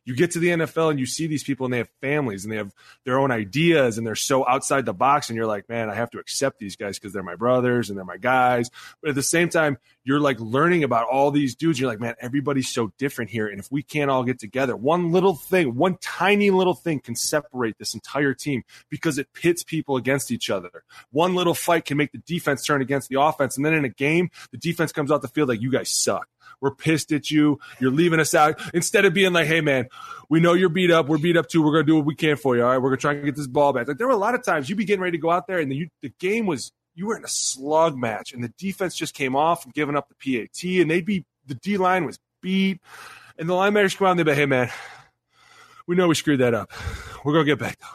S5: You get to the NFL and you see these people and they have families and they have their own ideas and they're so outside the box and you're like, man, I have to accept these guys because they're my brothers and they're my guys. But at the same time, you're like learning about all these dudes. You're like, man, everybody's so different here. And if we can't all get together, one little thing, one tiny little thing can separate this entire team because it pits people against each other. One little fight can make the defense turn against the offense. And then in a game, the defense comes out the field like, you guys suck. We're pissed at you. You're leaving us out. Instead of being like, hey, man, we know you're beat up. We're beat up too. We're going to do what we can for you. All right. We're going to try and get this ball back. Like, there were a lot of times you'd be getting ready to go out there and the, you, the game was, you were in a slug match and the defense just came off and giving up the PAT and they'd be, the D line was beat. And the linebackers come out and they'd be, hey, man, we know we screwed that up. We're going to get back though.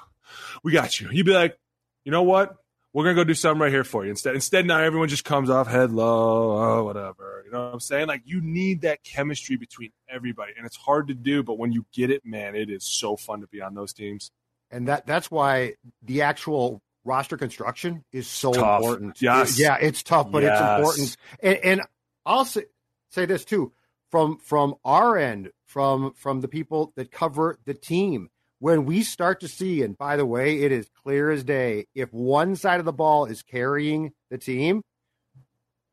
S5: We got you. You'd be like, you know what? We're gonna go do something right here for you. Instead, instead now everyone just comes off head low, oh, whatever. You know what I'm saying? Like you need that chemistry between everybody, and it's hard to do, but when you get it, man, it is so fun to be on those teams.
S6: and that that's why the actual roster construction is so
S5: Tough.
S6: important.
S5: Yes.
S6: yeah, it's tough, but
S5: Yes.
S6: it's important. And, and I'll say, say this too from from our end, from from the people that cover the team. When we start to see, and by the way, it is clear as day, if one side of the ball is carrying the team,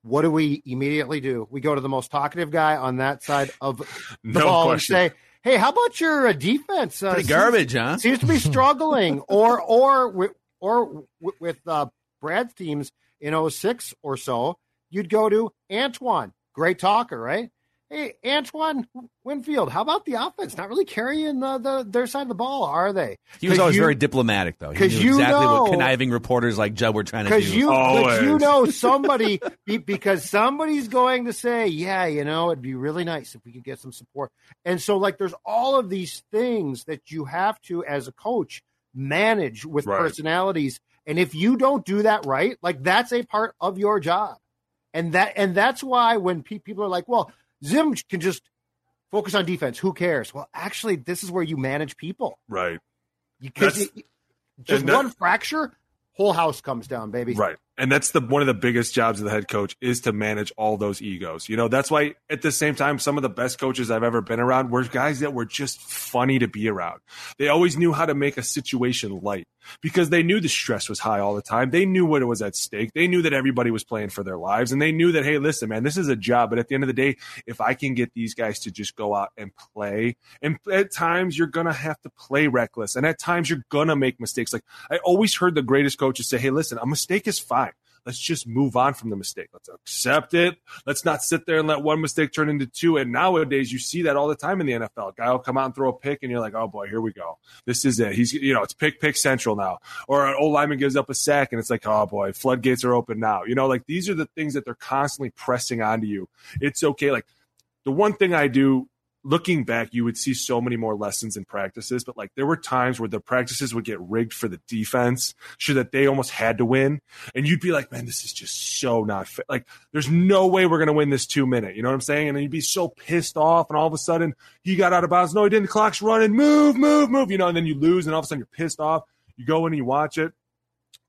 S6: what do we immediately do? We go to the most talkative guy on that side of *laughs* the
S5: No
S6: ball
S5: question.
S6: and say, "Hey, how about your uh, defense? Uh,
S4: Pretty
S6: seems-
S4: garbage, huh?
S6: seems to be *laughs* struggling or or wi- or with uh, Brad's teams in 06 or so, you'd go to Antoine, great talker, right? Hey, Antoine Winfield, how about the offense? Not really carrying the, the their side of the ball, are they?
S4: He was always
S6: you-
S4: very diplomatic, though. He
S6: 'cause
S4: knew
S6: you
S4: exactly what
S6: know-
S4: conniving reporters like Judd were trying to do.
S6: because you, 'cause you know somebody *laughs* because somebody's going to say, yeah, you know, it'd be really nice if we could get some support. And so, like, there's all of these things that you have to, as a coach, manage with
S5: Right.
S6: personalities. And if you don't do that right, like that's a part of your job. And that and that's why when pe- people are like, well, Zim can just focus on defense. Who cares? Well, actually, this is where you manage people
S5: Right.
S6: because just
S5: that-
S6: one fracture, whole house comes down, baby.
S5: Right. And that's the one of the biggest jobs of the head coach is to manage all those egos. You know, that's why at the same time some of the best coaches I've ever been around were guys that were just funny to be around. They always knew how to make a situation light because they knew the stress was high all the time. They knew what it was at stake. They knew that everybody was playing for their lives and they knew that hey, listen, man, this is a job, but at the end of the day, if I can get these guys to just go out and play, and at times you're going to have to play reckless and at times you're going to make mistakes. Like I always heard the greatest coaches say, "Hey, listen, a mistake is fine." Let's just move on from the mistake. Let's accept it. Let's not sit there and let one mistake turn into two. And nowadays, you see that all the time in the NFL. A guy will come out and throw a pick, and you're like, oh boy, here we go. This is it. He's, you know, it's pick, pick central now. Or an old lineman gives up a sack, and it's like, oh boy, floodgates are open now. You know, like these are the things that they're constantly pressing onto you. It's okay. Like the one thing I do looking back, you would see so many more lessons in practices, but like there were times where the practices would get rigged for the defense so that they almost had to win. And you'd be like, man, this is just so not fair. Like, there's no way we're going to win this two minute. You know what I'm saying? And then you'd be so pissed off. And all of a sudden he got out of bounds. No, he didn't. The clock's running. Move, move, move. You know, and then you lose. And all of a sudden you're pissed off. You go in and you watch it.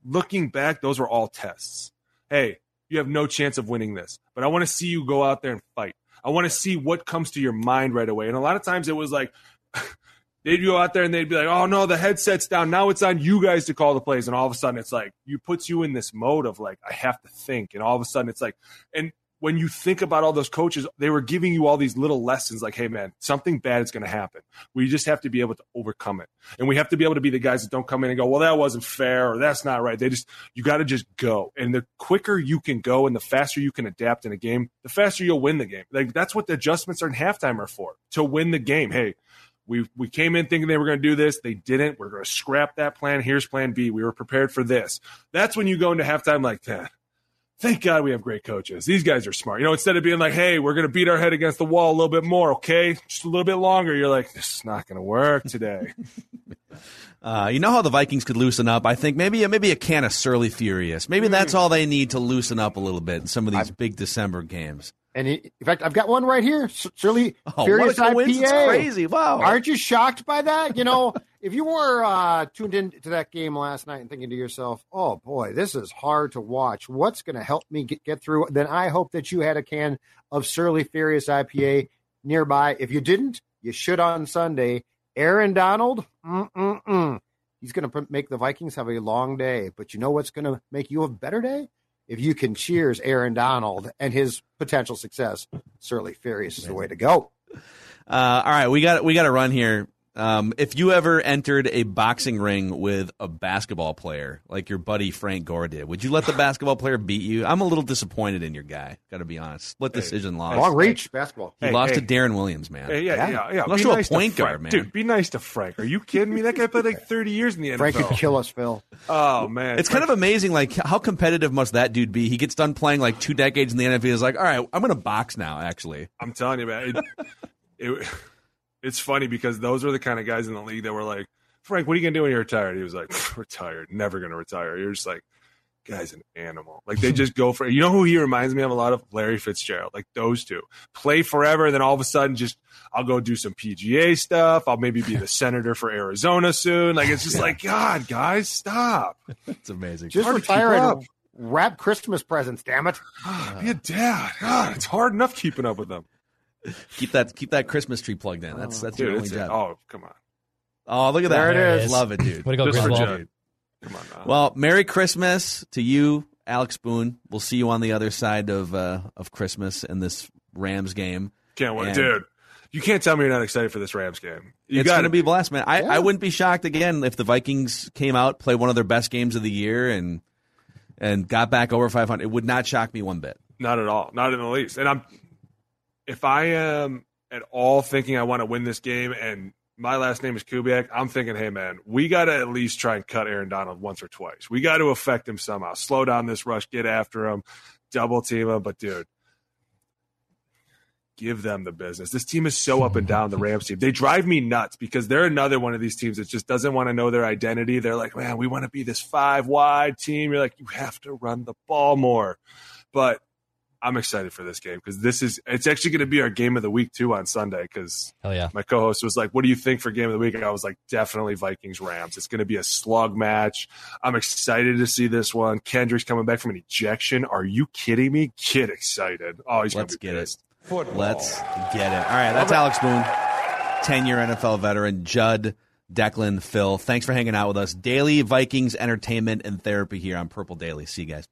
S5: Looking back, those were all tests. Hey, you have no chance of winning this, but I want to see you go out there and fight. I want to see what comes to your mind right away. And a lot of times it was like *laughs* they'd go out there and they'd be like, "Oh no, the headset's down. Now it's on you guys to call the plays." And all of a sudden it's like you puts you in this mode of like I have to think. And all of a sudden it's like and when you think about all those coaches, they were giving you all these little lessons like, hey, man, something bad is going to happen. We just have to be able to overcome it. And we have to be able to be the guys that don't come in and go, well, that wasn't fair or that's not right. They just, you got to just go. And the quicker you can go and the faster you can adapt in a game, the faster you'll win the game. Like that's what the adjustments are in halftime are for to win the game. Hey, we we came in thinking they were going to do this. They didn't. We're going to scrap that plan. Here's plan B. We were prepared for this. That's when you go into halftime like that thank God we have great coaches. These guys are smart. You know, instead of being like, hey, we're going to beat our head against the wall a little bit more, okay? Just a little bit longer. You're like, this is not going to work today. *laughs*
S4: Uh, you know how the Vikings could loosen up? I think maybe maybe a can of Surly Furious. Maybe
S6: Hmm.
S4: that's all they need to loosen up a little bit in some of these big December games.
S6: And he, in fact, I've got one right here. Surly
S4: Oh,
S6: Furious
S4: what a coincidence.
S6: IPA.
S4: Crazy. Wow.
S6: Aren't you shocked by that? You know, *laughs* if you were uh, tuned into that game last night and thinking to yourself, "Oh boy, this is hard to watch. What's going to help me get, get through?" Then I hope that you had a can of Surly Furious IPA nearby. If you didn't, you should on Sunday. Aaron Donald, mm-mm-mm. he's going to make the Vikings have a long day. But you know what's going to make you a better day? If you can cheers Aaron Donald and his potential success, Surly Furious is the way to go.
S4: Uh, all right, we got we got to run here. Um, if you ever entered a boxing ring with a basketball player, like your buddy Frank Gore did, would you let the basketball player beat you? I'm a little disappointed in your guy. Got to be honest. Split decision loss.
S6: Long reach basketball.
S4: He
S5: Hey,
S4: lost
S5: hey.
S4: to Deron Williams, man.
S5: Hey, yeah, yeah, yeah.
S4: Lost
S5: Be
S4: to a
S5: nice
S4: point
S5: Frank.
S4: guard, man.
S5: Dude, be nice to Frank. Are you kidding me? That guy played like *laughs* 30 years in the NFL.
S6: Frank could kill us, Phil.
S5: Oh, man.
S4: It's kind of amazing, like how competitive must that dude be? He gets done playing like two decades in the NFL. He's like, all right, I'm going to box now. Actually,
S5: I'm telling you, man. It, it, it's funny because those are the kind of guys in the league that were like, Frank, what are you going to do when you're retired? He was like, *laughs* retired, never going to retire. You're just like, guy's an animal. Like they just go for it. You know who he reminds me of a lot of? Larry Fitzgerald. Like those two play forever, and then all of a sudden, just I'll go do some PGA stuff. I'll maybe be the *laughs* senator for Arizona soon. Like it's just like God, guys, stop.
S4: It's amazing.
S6: Just
S5: hard to keep
S6: retire
S5: up.
S6: and wrap Christmas presents. Damn it! *sighs*
S5: Be a dad. God, it's hard enough keeping up with them.
S4: Keep that keep that Christmas tree plugged in. That's that's your
S5: Dude,
S4: only
S5: it's,
S4: job.
S5: oh, come on.
S4: Oh, look at that!
S6: There it
S8: There it
S6: is.
S8: is.
S4: Love it, dude.
S8: Way to go,
S5: Just for
S8: Griswold.
S5: Judd. Come on now.
S4: Well, Merry Christmas to you, Alex Boone. We'll see you on the other side of uh, of Christmas in this Rams game.
S5: Can't wait,
S4: And-
S5: dude. You can't tell me you're not excited for this Rams game. You
S4: it's going to be a blast, man. I,
S6: Yeah.
S4: I wouldn't be shocked again if the Vikings came out, played one of their best games of the year, and and got back over 500. It would not shock me one bit.
S5: Not at all. Not in the least. And I'm if I am at all thinking I want to win this game and my last name is Kubiak, I'm thinking, hey man, we gotta at least try and cut Aaron Donald once or twice. We gotta affect him somehow. Slow down this rush, get after him, double team him. But dude, give them the business. This team is so up and down, the Rams team. They drive me nuts because they're another one of these teams that just doesn't want to know their identity. They're like, man, we want to be this five wide team. You're like, you have to run the ball more. But I'm excited for this game because this is it's actually going to be our game of the week too on Sunday because
S8: Hell yeah.
S5: my co-host was like, "What do you think for game of the week?" And I was like, "Definitely Vikings Rams. It's going to be a slug match. I'm excited to see this one. Kendrick's coming back from an ejection. Are you kidding me? Get excited! Oh, he's
S4: Let's get
S5: pissed.
S4: it. Let's get it. All right, that's Alex Boone, 10 year NFL veteran, Judd, Declan, Phil. Thanks for hanging out with us. Daily Vikings entertainment and therapy here on Purple Daily. See you guys.